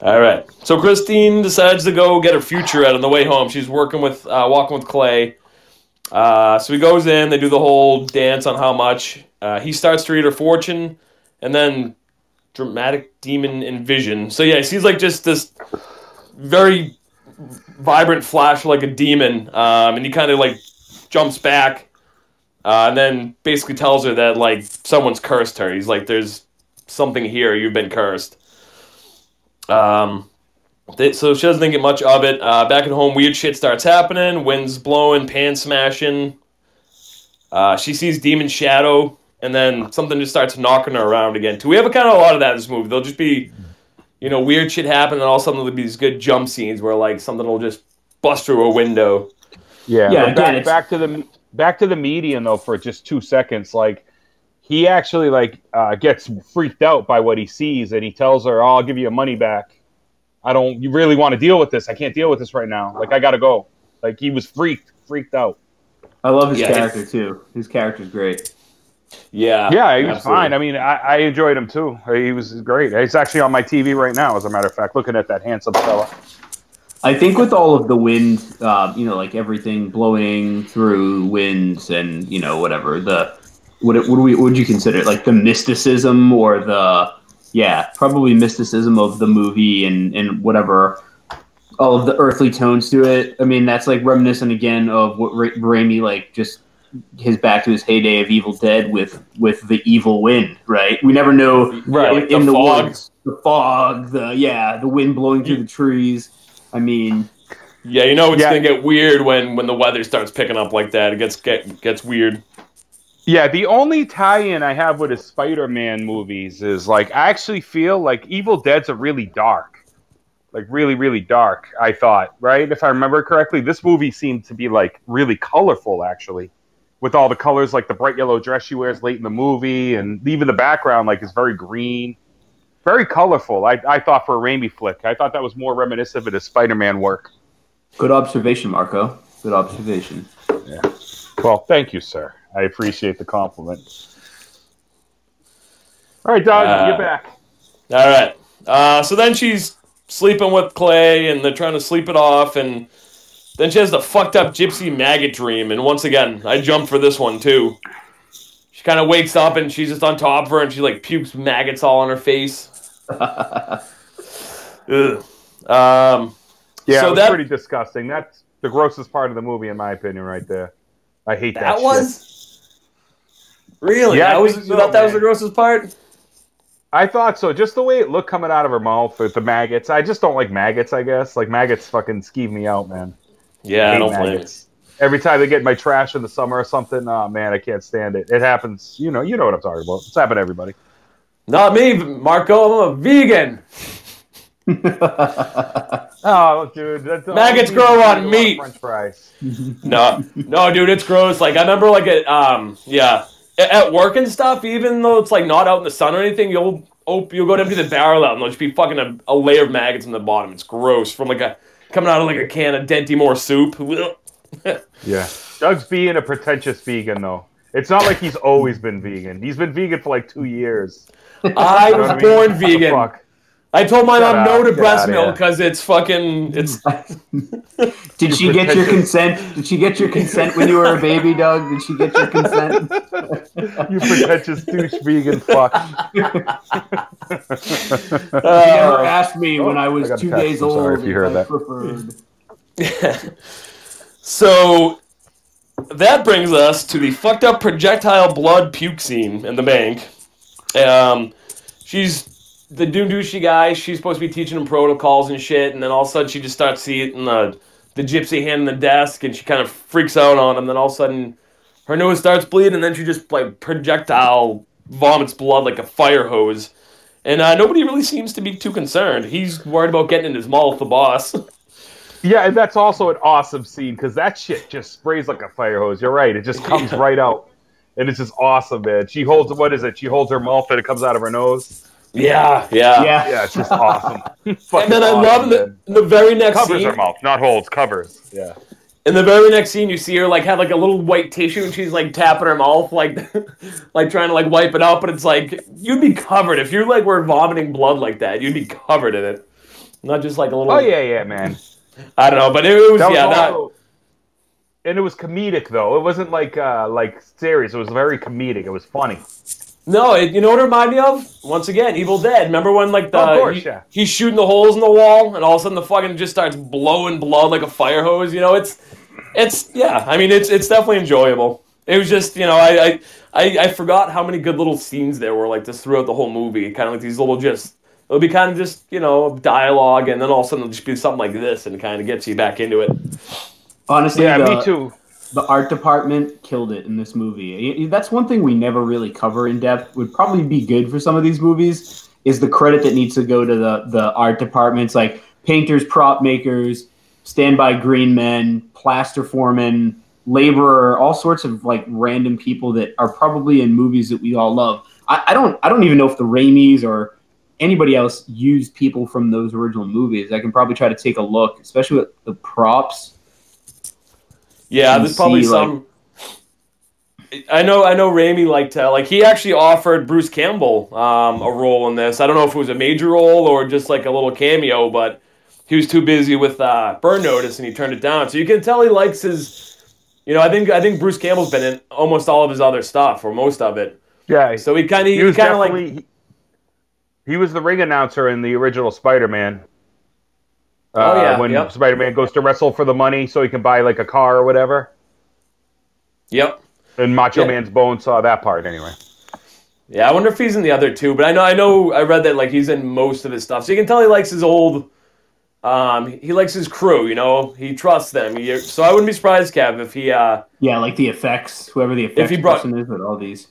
S3: All right. So Christine decides to go get her future out on the way home. She's working with, uh, walking with Clay. Uh, so he goes in. They do the whole dance on how much. Uh, he starts to read her fortune, and then dramatic demon in vision. So yeah, he sees like just this very vibrant flash like a demon, um, and he kind of like jumps back, uh, and then basically tells her that like someone's cursed her. He's like, "There's something here. You've been cursed." Um, they, so she doesn't think much of it. Uh, back at home, weird shit starts happening. Winds blowing, pan smashing. Uh, she sees Demon Shadow, and then something just starts knocking her around again. Too. We have a kind of a lot of that in this movie. They'll just be, you know, weird shit happen, and all of a sudden there'll be these good jump scenes where like something will just bust through a window.
S2: Yeah,
S4: Yeah, again,
S2: back, back to the back to the median though for just two seconds. Like he actually like uh, gets freaked out by what he sees, and he tells her, oh, "I'll give you your money back." I don't you really want to deal with this. I can't deal with this right now. Like I gotta go. Like he was freaked, freaked out.
S1: I love his
S3: Yeah,
S1: character too. His character's great.
S3: Yeah,
S2: Yeah, he was
S3: absolutely.
S2: fine. I mean, I, I enjoyed him too. He was great. He's actually on my TV right now, as a matter of fact, looking at that handsome fella.
S1: I think with all of the wind, uh, you know, like everything blowing through winds and you know whatever the what what do we what would you consider it? like the mysticism or the yeah probably mysticism of the movie and and whatever all of the earthly tones to it. I mean that's like reminiscent again of what Ra- Raimi like just his back to his heyday of Evil Dead with with the evil wind, right? We never know
S3: Right,
S1: in, in
S3: the
S1: the,
S3: fog.
S1: woods, the fog, the yeah, the wind blowing through the trees. I mean,
S3: Yeah, you know it's
S2: Yeah.
S3: gonna get weird when when the weather starts picking up like that. It gets get, gets weird.
S2: Yeah, the only tie-in I have with his Spider-Man movies is like I actually feel like Evil Dead's are really dark, like really, really dark. I thought, right? If I remember correctly, this movie seemed to be like really colorful, actually, with all the colors, like the bright yellow dress she wears late in the movie, and even the background like is very green, very colorful. I, I thought for a Raimi flick, I thought that was more reminiscent of his Spider-Man work.
S1: good observation, Marco. Good observation.
S2: Well, thank you, sir. I appreciate the compliment. All right, Doug,
S3: Uh,
S2: you're back.
S3: All right. Uh, so then she's sleeping with Clay, and they're trying to sleep it off, and then she has the fucked up gypsy maggot dream. And once again, I jumped for this one too. She kind of wakes up, and she's just on top of her, and she like pukes maggots all on her face. Ugh. Um,
S2: Yeah,
S3: So
S2: it was
S3: that-
S2: pretty disgusting. That's the grossest part of the movie, in my opinion, right there. I hate that.
S3: that
S2: shit.
S3: was really.
S2: Yeah, I
S3: that was.
S2: think
S3: You
S2: so,
S3: thought that was the grossest part?
S2: I thought so. Just the way it looked coming out of her mouth with the maggots. I just don't like maggots. I guess like maggots fucking skeeve me out, man.
S3: Yeah, I
S2: hate
S3: don't blame you.
S2: maggots. Every time they get my trash in the summer or something, oh man, I can't stand it. It happens. You know, you know what I'm talking about. It's happened to everybody.
S3: Not me, Marco. I'm a vegan.
S2: Oh, dude, that's
S3: Maggots grow on
S2: lot
S3: meat.
S2: French fries.
S3: No, no, dude, it's gross. Like I remember, like at um, yeah, at work and stuff. Even though it's like not out in the sun or anything, you'll op- you'll go to empty the barrel out, and there'll just be fucking a, a layer of maggots in the bottom. It's gross from like a coming out of like a can of Dinty Moore soup.
S2: Yeah. Doug's being a pretentious vegan, though. It's not like he's always been vegan. He's been vegan for like two years.
S3: I was
S2: what I mean?
S3: born vegan.
S2: Fuck?
S3: I told my
S2: Shut
S3: mom
S2: up.
S3: no to
S2: Get
S3: breast milk because it's fucking it's.
S1: Did she get your consent? Did she get your consent when you were a baby, Doug? Did she get your consent?
S2: You pretentious douche vegan fuck.
S1: She never
S3: Uh,
S1: asked me when I
S2: I
S1: was
S2: got a
S1: two days
S2: I'm
S1: old
S2: sorry if you heard
S1: I
S2: that.
S1: preferred.
S3: so that brings us to the fucked up projectile blood puke scene in the bank. Um, she's the douchey guy. She's supposed to be teaching him protocols and shit, and then all of a sudden she just starts seeing the the gypsy hand in the desk, and she kind of freaks out on him. Then all of a sudden, her nose starts bleeding, and then she just like projectile vomits blood like a fire hose. And uh, nobody really seems to be too concerned. He's worried about getting in his mouth, the boss.
S2: Yeah, and that's also an awesome scene because that shit just sprays like a fire hose. You're right; it just comes right out, and it's just awesome, man. She holds what is it? She holds her mouth and it comes out of her nose.
S3: Yeah, yeah.
S1: Yeah.
S2: Yeah, it's just awesome.
S3: And
S2: Fucking
S3: then I love the, the very next
S2: covers
S3: scene.
S2: her mouth, not holds, covers. Yeah.
S3: In the very next scene, you see her like have like a little white tissue, and she's like tapping her mouth, like like trying to like wipe it out. But it's like you'd be covered if you like were vomiting blood like that. You'd be covered in it, not just like a little.
S2: Oh yeah, yeah, man.
S3: I don't know, but it, it was
S2: That was
S3: yeah. that-
S2: also, and it was comedic though. It wasn't like uh like serious. It was very comedic. It was funny.
S3: No, it, you know what it reminded me of? Once again, Evil Dead. Remember when like the
S2: Of course,
S3: he-
S2: yeah.
S3: he's shooting the holes in the wall, and all of a sudden the fucking just starts blowing blood like a fire hose. You know, it's it's yeah. I mean, it's it's definitely enjoyable. It was just you know I I, I, I forgot how many good little scenes there were like this throughout the whole movie. Kind of like these little just it'll be kind of just you know dialogue, and then all of a sudden it'll just be something like this, and kind of gets you back into it.
S1: Honestly,
S2: Yeah,
S1: the,
S2: me too.
S1: The art department killed it in this movie. That's one thing we never really cover in depth. Would probably be good for some of these movies. Is the credit that needs to go to the the art departments, like painters, prop makers, standby green men, plaster foremen, laborer, all sorts of like random people that are probably in movies that we all love. I, I don't I don't even know if the Raimis or anybody else used people from those original movies. I can probably try to take a look, especially with the props.
S3: Yeah,
S1: and
S3: there's probably
S1: see, like-
S3: some. I know, I know. Raimi liked to like he actually offered Bruce Campbell um, a role in this. I don't know if it was a major role or just like a little cameo, but he was too busy with uh, Burn Notice and he turned it down. So you can tell he likes his. You know, I think I think Bruce Campbell's been in almost all of his other stuff or most of it.
S2: Yeah,
S3: So he kind of
S2: he
S3: he
S2: was
S3: kind of like
S2: he, he was the ring announcer in the original Spider-Man. Uh,
S3: Oh, yeah,
S2: when
S3: yep.
S2: Spider-Man goes to wrestle for the money so he can buy like a car or whatever.
S3: yep.
S2: And Macho
S3: Yeah.
S2: Man's Bone saw that part anyway.
S3: Yeah, I wonder if he's in the other two, but I know I know I read that like he's in most of his stuff. So you can tell he likes his old um he likes his crew, you know. He trusts them. He, so I wouldn't be surprised, Kev, if he uh
S1: Yeah, like the effects, whoever the effects
S3: he brought-
S1: person is with all these.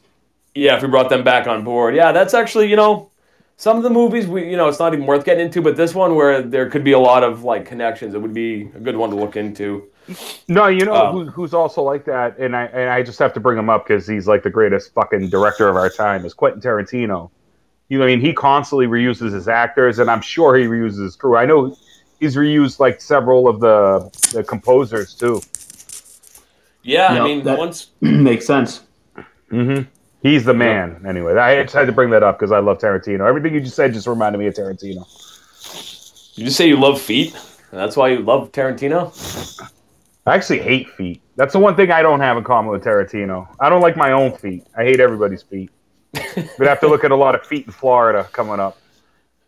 S3: yeah, if he brought them back on board. Yeah, that's actually, you know, some of the movies we you know, it's not even worth getting into, but this one where there could be a lot of like connections, it would be a good one to look into.
S2: No, you know
S3: Oh.
S2: who, who's also like that, and I and I just have to bring him up because he's like the greatest fucking director of our time is Quentin Tarantino. You know, I mean, he constantly reuses his actors, and I'm sure he reuses his crew. I know he's reused like several of the the composers too.
S3: Yeah,
S1: Yeah,
S3: I mean,
S1: that-
S3: once
S1: Makes sense.
S2: Mm-hmm. He's the man. Anyway, I just had to bring that up because I love Tarantino. Everything you just said just reminded me of Tarantino.
S3: you just say you love feet, and that's why you love Tarantino.
S2: I actually hate feet. That's the one thing I don't have in common with Tarantino. I don't like my own feet. I hate everybody's feet. We'd have to look at a lot of feet in Florida coming up.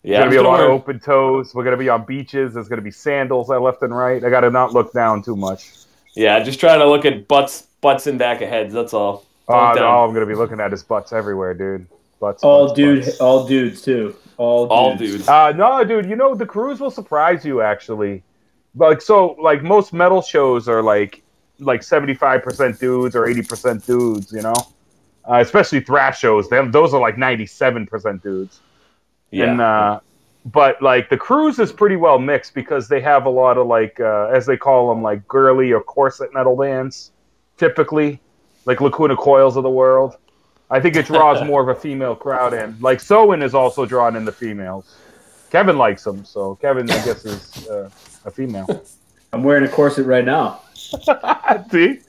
S3: Yeah,
S2: There's gonna be a lot of open toes. We're gonna be on beaches. There's gonna be sandals left and right. I gotta not look down too much.
S3: Yeah, just try to look at butts, butts and back of heads. That's all.
S2: Oh,
S3: Don't
S2: all I'm gonna be looking at is butts everywhere, dude. Butts.
S1: All
S2: butts,
S1: dude,
S2: butts.
S1: all dudes too. All
S3: all
S1: dudes.
S3: dudes.
S2: Uh, no, dude. You know the cruise will surprise you actually. Like so, like most metal shows are like like 75 percent dudes or 80 percent dudes. You know, uh, especially thrash shows. Them those are like 97 percent dudes.
S3: Yeah.
S2: And uh, but like the cruise is pretty well mixed because they have a lot of like uh, as they call them like girly or corset metal bands, typically like Lacuna Coils of the world. I think it draws more of a female crowd in. Like Sowen is also drawn in the females. Kevin likes them, so Kevin I guess is uh, a female.
S1: I'm wearing a corset right now.
S2: See,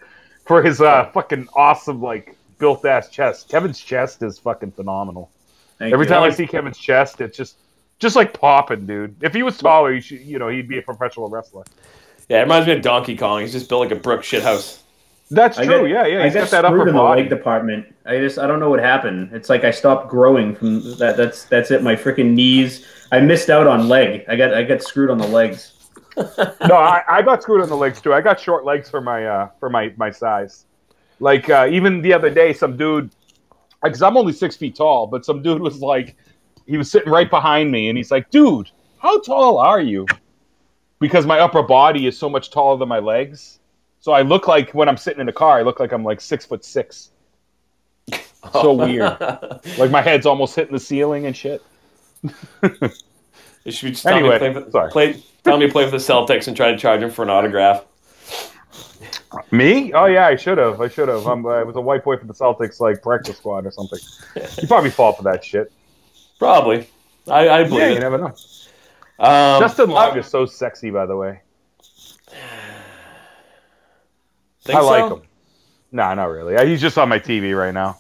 S2: for his uh, fucking awesome like built ass chest. Kevin's chest is fucking phenomenal.
S1: Thank
S2: Every
S1: you.
S2: time I see Kevin's chest, it's just just like popping, dude. If he was taller, he should, you know, he'd be a professional wrestler.
S3: Yeah, it reminds me of Donkey Kong. He's just built like a brick shithouse.
S2: That's true.
S1: got-
S2: yeah, yeah.
S1: I got
S2: got that
S1: screwed
S2: upper
S1: in the
S2: body.
S1: leg department. I just I don't know what happened. It's like I stopped growing from that. That's that's it. My freaking knees. I missed out on leg. I got I got screwed on the legs.
S2: no, I, I got screwed on the legs too. I got short legs for my uh, for my my size. Like uh, even the other day, some dude, because I'm only six feet tall, but some dude was like, he was sitting right behind me, and he's like, "Dude, how tall are you?" Because my upper body is so much taller than my legs, so I look like when I'm sitting in a car, I look like I'm like six foot six. So weird. Like my head's almost hitting the ceiling and shit.
S3: You should just tell
S2: Anyway,
S3: me play for,
S2: sorry.
S3: play, tell me to play for the Celtics and try to charge him for an autograph.
S2: Me? Oh yeah, I should have. I should have. I'm, I was a white boy for the Celtics, like practice squad or something. You probably fall for that shit.
S3: Probably. I, I believe
S2: Yeah, you never know.
S3: Um,
S2: Justin Long
S3: I-
S2: is so sexy, by the way.
S3: Think
S2: I like
S3: so?
S2: him. Nah, not really. He's just on my TV right now.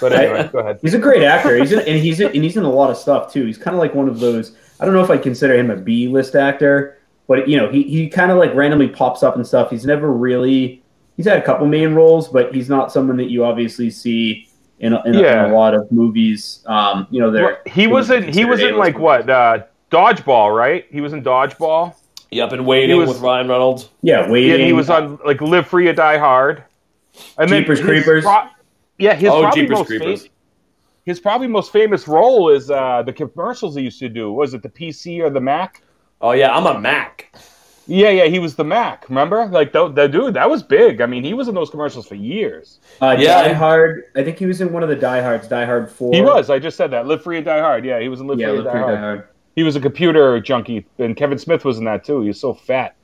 S2: But anyway, go ahead.
S1: He's a great actor. He's in, and he's in, and he's in a lot of stuff too. He's kind of like one of those. I don't know if I consider him a B list actor, but you know, he he kind of like randomly pops up and stuff. He's never really. He's had a couple main roles, but he's not someone that you obviously see in a, in, a, in a lot of movies. Um, you know,
S2: Well, he was in. He was in like what? Uh, Dodgeball, right? He was in Dodgeball.
S3: Yep, and waiting
S2: was-
S3: with Ryan Reynolds.
S1: Yeah,
S2: Yeah,
S1: waiting.
S2: and he was on like Live Free or Die Hard. And
S1: Jeepers
S2: his
S1: Creepers.
S2: pro- yeah, his
S3: Oh,
S2: probably
S3: Jeepers
S2: most
S3: Creepers.
S2: fam- his probably most famous role is uh, the commercials he used to do. Was it the PC or the Mac?
S3: Oh yeah, I'm a Mac.
S2: Yeah, yeah, he was the Mac. Remember, like the, the dude that was big. I mean, he was in those commercials for years.
S1: Uh,
S3: Yeah.
S1: Die Hard. I think he was in one of the Die Hards. Die Hard Four.
S2: He was. I just said that. Live Free or Die Hard. Yeah, he was in Live
S1: Yeah,
S2: Free or
S1: Live
S2: Die Hard.
S1: Die Hard.
S2: He was a computer junkie, and Kevin Smith was in that too. He was so fat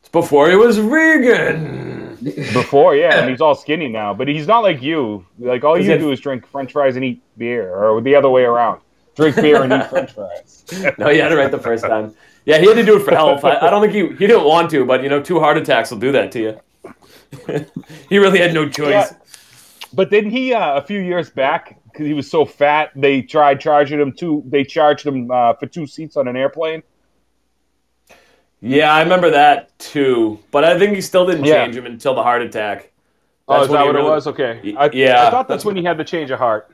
S3: It's before he was vegan.
S2: before, yeah, and he's all skinny now. But he's not like you. Like all you do is drink French fries and eat beer, or the other way around. Drink beer and eat French fries.
S3: No, he had it right the first time. Yeah, he had to do it for health. I, I don't think he he didn't want to, but you know, two heart attacks will do that to you. he really had no choice.
S2: Yeah. But didn't he uh, a few years back because he was so fat? They tried charging him two. They charged him uh, for two seats on an airplane.
S3: Yeah, I remember that too. But I think he still didn't
S2: Yeah.
S3: change him until the heart attack.
S2: Oh,
S3: That's
S2: is that what
S3: really-
S2: it was? Okay.
S3: Y-
S2: I,
S3: yeah,
S2: I thought that's
S3: that's
S2: when he had the change of heart.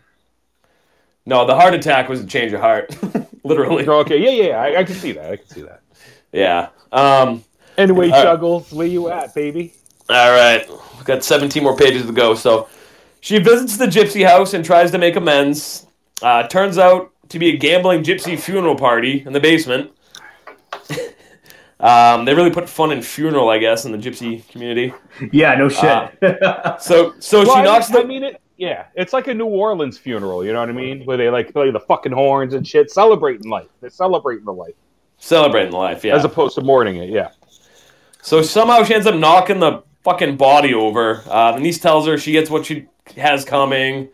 S3: No, the heart attack was a change of heart, literally.
S2: Oh, okay. Yeah, yeah. I, I can see that. I can see that.
S3: Yeah. Um,
S2: Anyway,
S3: All right.
S2: Chuggles, where you at, baby?
S3: all right, we've got 17 more pages to go. So she visits the gypsy house and tries to make amends. Uh, turns out to be a gambling gypsy funeral party in the basement. um, they really put fun in funeral, I guess, in the gypsy community.
S4: yeah, no shit.
S3: Uh, So, so
S2: Well,
S3: she
S2: I
S3: knocks
S2: mean,
S3: the.
S2: I mean, it. Yeah, it's like a New Orleans funeral. You know what I mean? Where they like play the fucking horns and shit, celebrating life. They're celebrating the life
S3: Celebrating life, yeah.
S2: as opposed to mourning it. Yeah.
S3: So somehow she ends up knocking the fucking body over. Uh, the niece tells her she gets what she has coming.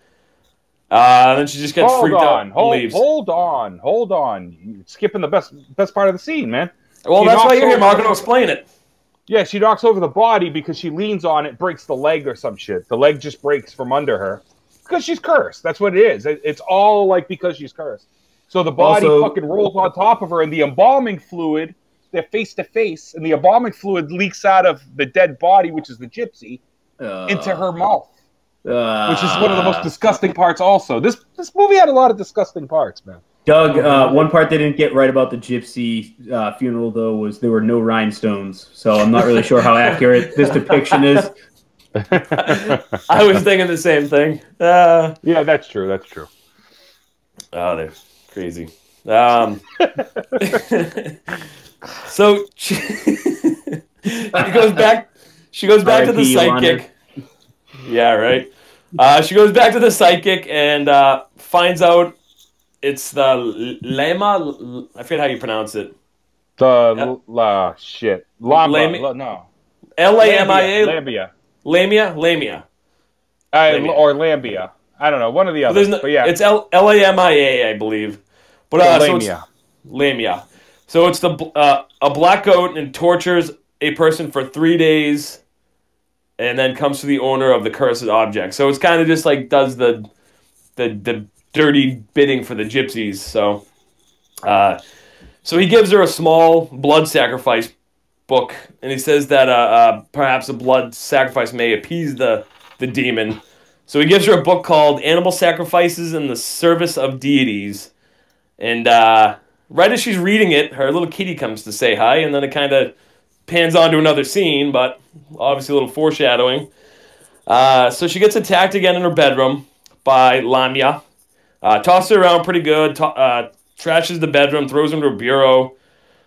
S3: Uh, and then she just gets
S2: hold
S3: freaked
S2: on,
S3: out and
S2: hold,
S3: leaves.
S2: hold on, hold on. You're skipping the best best part of the scene, man.
S3: well,
S2: she
S3: that's why you're here,
S2: over-
S3: Mark. to explain it.
S2: Yeah, she knocks over the body because she leans on it, breaks the leg or some shit. The leg just breaks from under her because she's cursed. That's what it is. It's all like because she's cursed. So the body
S4: Also-
S2: fucking rolls on top of her, and the embalming fluid, they're face to face, and the embalming fluid leaks out of the dead body, which is the gypsy,
S4: Uh,
S2: into her mouth,
S4: uh,
S2: which is one of the most disgusting parts. Also, this this movie had a lot of disgusting parts, man.
S4: Doug, uh, one part they didn't get right about the gypsy uh, funeral, though, was there were no rhinestones. So I'm not really sure how accurate this depiction is.
S3: I was thinking the same thing. Uh,
S2: Yeah, that's true. That's true.
S3: oh, they're crazy. Um, so she, she goes back. She goes back to the
S4: R.I.P. Yolanda.
S3: psychic. Yeah, right. Uh, she goes back to the psychic and uh, finds out it's the Lema. I forget how you pronounce it.
S2: The la shit. Lamba.
S3: Lame-
S2: La- no.
S3: L A M I A.
S2: Lambia.
S3: Lamia. Lamia.
S2: Uh,
S3: Lambia.
S2: or Lambia. I don't know. One of the others.
S3: no,
S2: but yeah.
S3: it's L L A M I A, I believe. But uh, so
S2: Lamia.
S3: Lamia. So it's the uh, a black goat and tortures a person for three days, and then comes to the owner of the cursed object. So it's kind of just like does the the the dirty bidding for the gypsies. So, uh, so he gives her a small blood sacrifice book, and he says that uh, uh, perhaps a blood sacrifice may appease the the demon. So he gives her a book called Animal Sacrifices in the Service of Deities. And uh, right as she's reading it, her little kitty comes to say hi, and then it kind of pans on to another scene, but obviously a little foreshadowing. Uh, so she gets attacked again in her bedroom by Lamia. Uh, tosses her around pretty good, to- uh, trashes the bedroom, throws him to a bureau.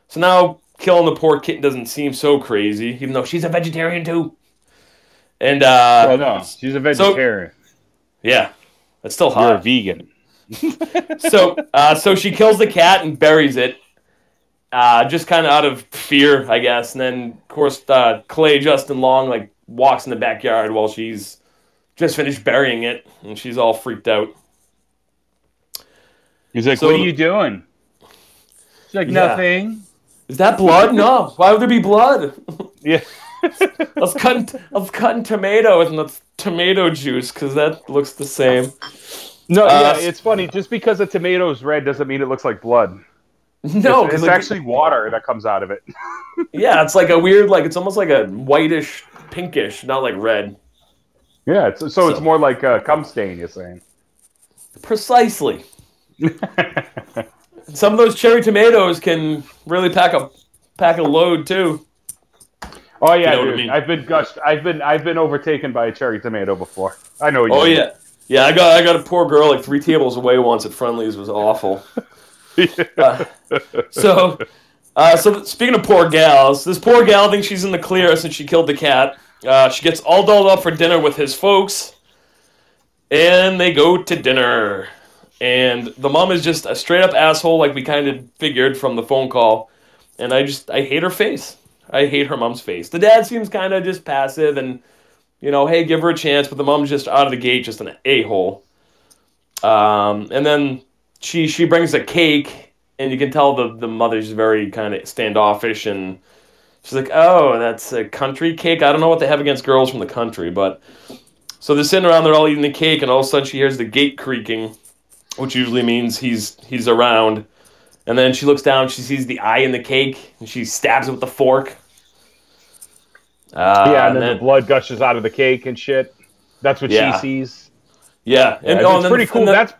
S3: So now killing the poor kitten doesn't seem so crazy, even though she's a vegetarian too. And uh,
S2: well, no, she's a vegetarian.
S3: yeah, that's still
S2: You're a vegan.
S3: so uh, so she kills the cat and buries it, uh, just kind of out of fear, I guess. And then of course uh, Clay Justin Long like walks in the backyard while she's just finished burying it, and she's all freaked out.
S2: He's like,
S3: So-
S2: "What are you doing?" She's like,
S3: Yeah.
S2: "Nothing."
S3: Is that blood? No. Why would there be blood?
S2: Yeah.
S3: I was cutting I was cutting tomatoes and that's tomato juice because that looks the same.
S2: No,
S3: Uh,
S2: yeah, it's funny. Just because a tomato's red doesn't mean it looks like blood.
S3: No,
S2: it's, it's actually water that comes out of it.
S3: yeah, it's like a weird like it's almost like a whitish pinkish, not like red.
S2: Yeah, it's, so,
S3: So-
S2: it's more like a cum stain. You're saying?
S3: Precisely. Some of those cherry tomatoes can really pack a pack a load too.
S2: Oh yeah,
S3: know what I
S2: dude.
S3: mean?
S2: I've been gushed. I've been I've been overtaken by a cherry tomato before. I know. What you
S3: Oh yeah, yeah. I got I got a poor girl like three tables away once at Friendly's. It was awful. Uh, so, uh, so speaking of poor gals, this poor gal thinks she's in the clear since she killed the cat. Uh, she gets all dolled up for dinner with his folks, and they go to dinner. And the mom is just a straight up asshole, like we kind of figured from the phone call. And I just I hate her face. I hate her mom's face. The dad seems kind of just passive and you know, hey, give her a chance. But the mom's just out of the gate, just an a hole. Um, and then she she brings a cake, and you can tell the the mother's very kind of standoffish, and she's like, "Oh, that's a country cake. I don't know what they have against girls from the country, but." So they're sitting around, they're all eating the cake, and all of a sudden she hears the gate creaking, which usually means he's he's around. And then she looks down, she sees the eye in the cake, and she stabs it with the fork. Uh,
S2: yeah, and then, the blood gushes out of the cake and shit. That's what
S3: Yeah.
S2: she sees.
S3: yeah, and
S2: Yeah,
S3: oh,
S2: it's
S3: then
S2: pretty
S3: the-
S2: cool.
S3: and the-
S2: That's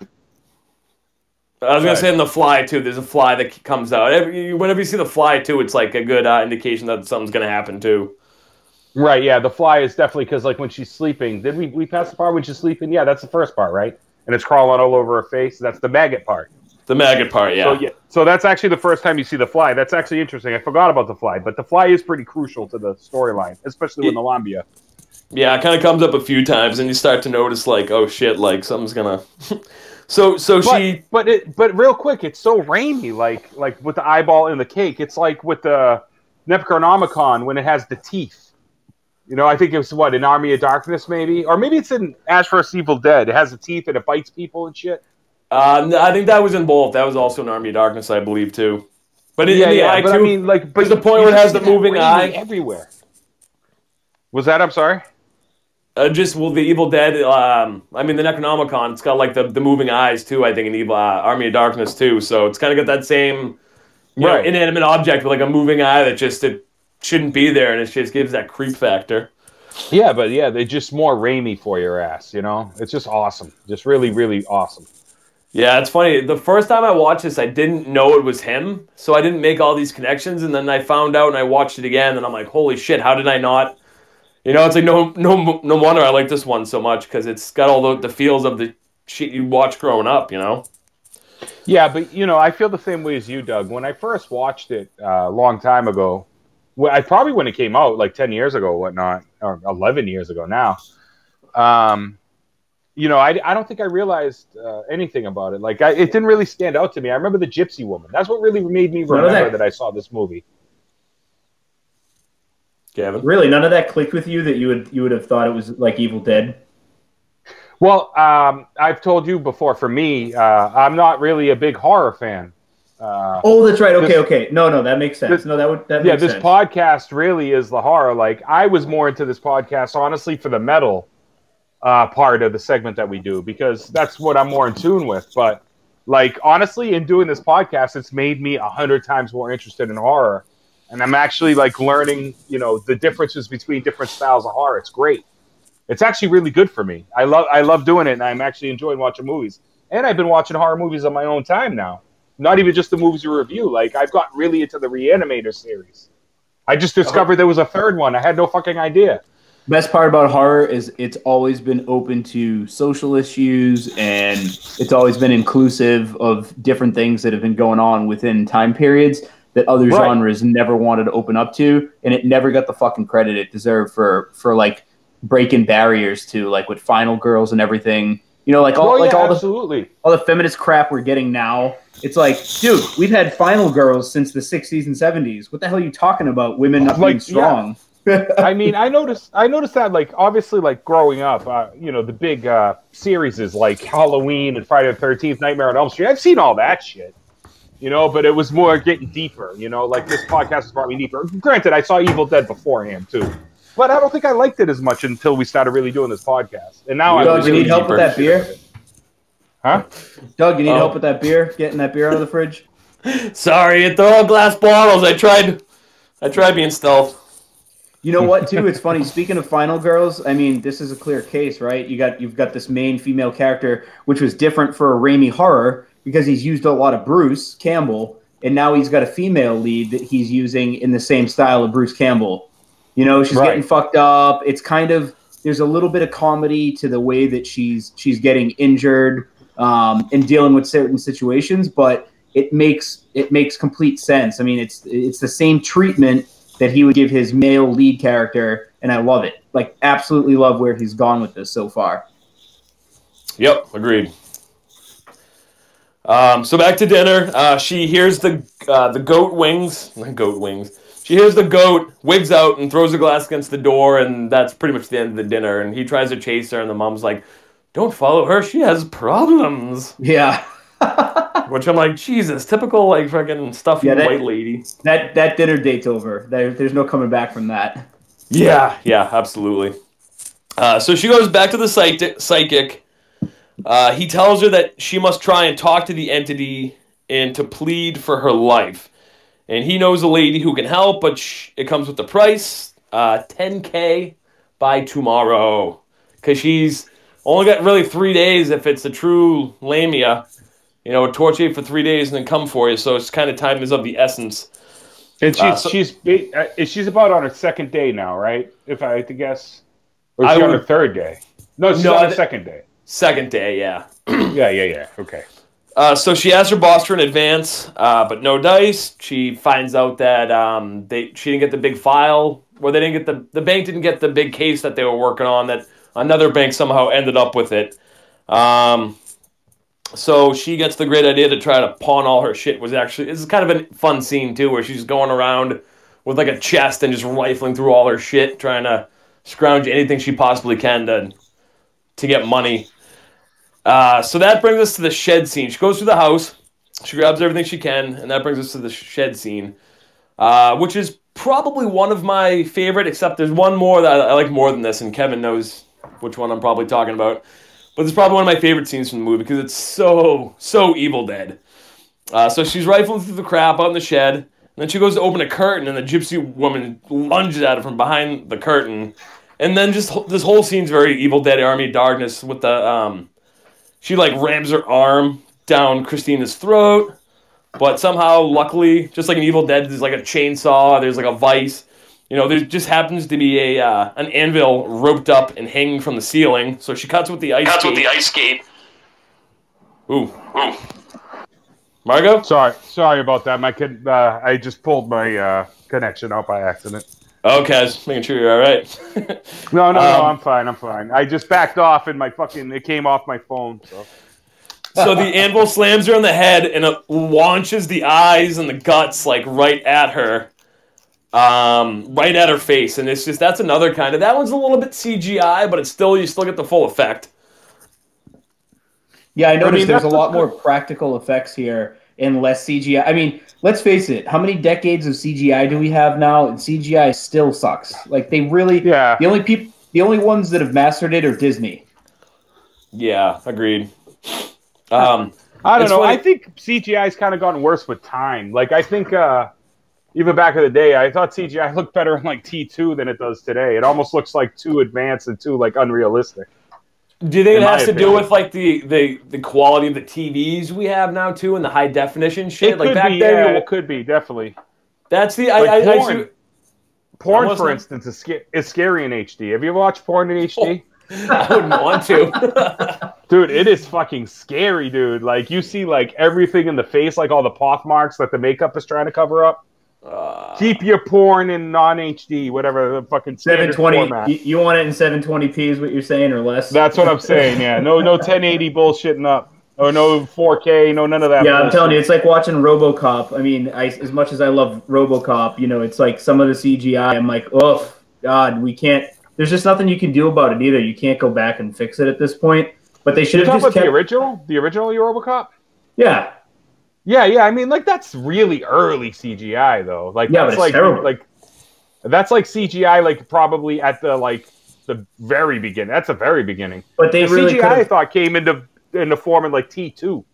S3: I was gonna
S2: Right.
S3: say in the fly too. There's a fly that comes out. Every, whenever you see the fly too, it's like a good uh, indication that something's gonna happen too.
S2: right. Yeah, the fly is definitely because like when she's sleeping. Did we we pass the part when she's sleeping? Yeah, that's the first part, right? And it's crawling all over her face. That's the maggot part.
S3: The maggot part, yeah.
S2: So yeah, so that's actually the first time you see the fly. That's actually interesting. I forgot about the fly, but the fly is pretty crucial to the storyline, especially with
S3: It-
S2: Nalambia.
S3: Yeah, it kind of comes up a few times, and you start to notice like, oh shit, like something's gonna. so so
S2: But
S3: she
S2: but it but real quick, it's so Raimi. Like like with the eyeball in the cake, it's like with the Necronomicon when it has the teeth. You know, I think it was what an Army of Darkness, maybe, or maybe it's in Ash vs Evil Dead. It has the teeth and it bites people and shit.
S3: Uh, I think that was in both. That was also in Army of Darkness, I believe, too. But in, in the eye
S2: but
S3: too,
S2: I mean, like, but
S3: the point where it has the moving
S2: Raimi
S3: eye.
S2: everywhere. Was that? I'm sorry.
S3: Uh, just well, the Evil Dead. Um, I mean, the Necronomicon. It's got like the, the moving eyes too. I think in Evil uh, Army of Darkness too. So it's kind of got that same you know,
S2: Right.
S3: inanimate object with like a moving eye that just it shouldn't be there, and it just gives that creep factor.
S2: Yeah, but yeah, they're just more Raimi for your ass. You know, it's just awesome. Just really, really awesome.
S3: Yeah, it's funny. The first time I watched this, I didn't know it was him, so I didn't make all these connections. And then I found out, and I watched it again, and I'm like, "Holy shit! How did I not?" You know, it's like no, no, no wonder I like this one so much because it's got all the, the feels of the shit you watch growing up. You know.
S2: Yeah, but you know, I feel the same way as you, Doug. When I first watched it uh, a long time ago, well, I probably when it came out, like ten years ago, or whatnot, or eleven years ago now. Um, you know, I, I don't think I realized uh, anything about it. Like, I, it didn't really stand out to me. I remember the Gypsy Woman. That's what really made me remember
S4: that-
S2: that I saw this movie.
S3: Gavin.
S4: Really, none of that clicked with you that you would you would have thought it was like Evil Dead.
S2: Well, um, I've told you before. For me, uh, I'm not really a big horror fan. Uh,
S4: Oh, that's right. Okay,
S2: This-
S4: okay. No, no, that makes sense.
S2: this-
S4: no, that would that
S2: yeah,
S4: makes
S2: this
S4: sense.
S2: podcast really is the horror. Like I was more into this podcast, honestly, for the metal uh, part of the segment that we do because that's what I'm more in tune with. But like honestly, in doing this podcast, it's made me a hundred times more interested in horror, and I'm actually like learning, you know, the differences between different styles of horror. It's great. It's actually really good for me. I love I love doing it, and I'm actually enjoying watching movies. And I've been watching horror movies on my own time now. Not even just the movies you review. Like I've got really into the Reanimator series. I just oh. discovered there was a third one. I had no fucking idea.
S1: Best part about horror is it's always been open to social issues and it's always been inclusive of different things that have been going on within time periods that other
S2: Right.
S1: genres never wanted to open up to and it never got the fucking credit it deserved for for like breaking barriers to like with final girls and everything you know like all
S2: oh,
S1: like
S2: yeah,
S1: all the all the feminist crap we're getting now. It's like, dude, we've had final girls since the 60s and 70s. What the hell are you talking about? Women not being
S2: Like,
S1: strong.
S2: I mean, I noticed. I noticed that, like, obviously, like growing up, uh, you know, the big uh, series is like Halloween and Friday the Thirteenth, Nightmare on Elm Street. I've seen all that shit, you know, but it was more getting deeper. You know, like this podcast has brought me deeper. Granted, I saw Evil Dead beforehand too, but I don't think I liked it as much until we started really doing this podcast. And now
S1: Doug,
S2: I'm
S1: you need help with that beer?
S2: Huh?
S1: Doug, you need
S3: Oh.
S1: help with that beer? Getting that beer out of the fridge?
S3: Sorry, they're all glass bottles. I tried. I tried being stealth.
S1: You know what, too? It's funny. Speaking of final girls, I mean, this is a clear case, right? You got you've got this main female character, which was different for a Raimi horror because he's used a lot of Bruce Campbell, and now he's got a female lead that he's using in the same style of Bruce Campbell. You know, she's
S2: Right.
S1: getting fucked up. It's kind of there's a little bit of comedy to the way that she's she's getting injured um, and dealing with certain situations, but it makes it makes complete sense. I mean, it's it's the same treatment that he would give his male lead character, and I love it. Like, absolutely love where he's gone with this so far.
S3: Yep, agreed. Um, so back to dinner. Uh, she hears the uh, the goat wings, goat wings. She hears the goat, wigs out, and throws a glass against the door, and that's pretty much the end of the dinner. And he tries to chase her, and the mom's like, "Don't follow her. She has problems."
S1: Yeah.
S3: which I'm like, Jesus, typical like fucking stuffy
S1: Yeah, that-
S3: white lady.
S1: That that dinner date's over. There, there's no coming back from that.
S3: Yeah, yeah, absolutely. Uh, so she goes back to the psychic. psychic. Uh, he tells her that she must try and talk to the entity and to plead for her life. And he knows a lady who can help, but sh- it comes with the price uh, 10K by tomorrow. Because she's only got really three days if it's a true lamia. You know, torture you for three days and then come for you. So it's kind of time is of the essence.
S2: And she's
S3: Uh, so-
S2: she's uh, she's about on her second day now, right? If I had to guess, or is she on her third day? No, she's
S3: No,
S2: on her
S3: thi-
S2: second day.
S3: Second day, yeah.
S2: Yeah, yeah, yeah. Okay.
S3: Uh, so she asked her boss for an advance, uh, but no dice. She finds out that um, they she didn't get the big file, or they didn't get the the bank didn't get the big case that they were working on. That another bank somehow ended up with it. Um, so she gets the great idea to try to pawn all her shit. Was actually this is kind of a fun scene too, where she's going around with like a chest and just rifling through all her shit, trying to scrounge anything she possibly can to to get money. Uh, so that brings us to the shed scene. She goes through the house, she grabs everything she can, and that brings us to the shed scene, uh, which is probably one of my favorite. Except there's one more that I, like more than this, and Kevin knows which one I'm probably talking about. But it's probably one of my favorite scenes from the movie because it's so so Evil Dead. Uh, so she's rifling through the crap out in the shed, and then she goes to open a curtain, and the gypsy woman lunges at her from behind the curtain, and then just this whole scene's very Evil Dead Army Darkness with the um, she like rams her arm down Christina's throat, but somehow, luckily, just like an Evil Dead, there's like a chainsaw, there's like a vice. You know, there just happens to be a uh, an anvil roped up and hanging from the ceiling. So she cuts with the ice.
S5: Cuts
S3: skate.
S5: with the ice skate.
S3: Ooh,
S5: Ooh.
S3: Margot.
S2: Sorry, sorry about that. My kid, uh, I just pulled my uh, connection out by accident.
S3: Okay, just making sure you're all right.
S2: No, no, no.
S3: Um,
S2: I'm fine. I'm fine. I just backed off, and my fucking it came off my phone. So
S3: so the anvil slams her on the head and it launches the eyes and the guts like right at her um right at her face and it's just that's another kind of that one's a little bit cgi but it's still you still get the full effect
S1: Yeah, I noticed
S2: mean,
S1: there's a lot more practical effects here and less CGI. I mean, let's face it. How many decades of CGI do we have now? And CGI still sucks. Like they really.
S2: yeah,
S1: The only people, the only ones that have mastered it are Disney.
S3: yeah agreed um
S2: I don't know.
S3: funny-
S2: I think CGI's kind of gotten worse with time. Like I think uh, even back in the day, I thought CGI looked better in like T2 than it does today. It almost looks like too advanced and too like unrealistic.
S3: Do you think
S2: In
S3: it has to do with like the, the the quality of the tvs we have now too and the high definition shit
S2: It
S3: like
S2: could
S3: back
S2: be,
S3: then
S2: yeah, it could be definitely.
S3: that's the I,
S2: Like
S3: I, I
S2: porn.
S3: see-
S2: Porn, for instance, is, sca- is scary in HD. Have you ever watched porn in HD?
S3: I wouldn't want to
S2: Dude, it is fucking scary, dude. Like you see like everything in the face, like all the poth marks that the makeup is trying to cover up.
S3: Uh,
S2: Keep your porn in non HD, whatever the fucking
S1: 720.
S2: format.
S1: You, you want it in 720p is what you're saying, or less?
S2: That's what I'm saying. Yeah, no, no 1080 bullshitting up, or no 4K, no none of that.
S1: Yeah, I'm telling you, it's like watching RoboCop. I mean, I, as much as I love RoboCop, you know, it's like some of the CGI. I'm like, oh God, we can't. There's just nothing you can do about it either. You can't go back and fix it at this point. But they should have just
S2: about
S1: kept.
S2: the original, the original RoboCop?
S1: yeah,
S2: Yeah, yeah. I mean, like that's really early CGI though. Like
S1: Yeah,
S2: that's
S1: it's
S2: like
S1: terrible.
S2: like that's like CGI like probably at the like the very beginning. That's the very beginning.
S1: but they
S2: The
S1: really
S2: CGI
S1: could
S2: I thought came into into form in like T two.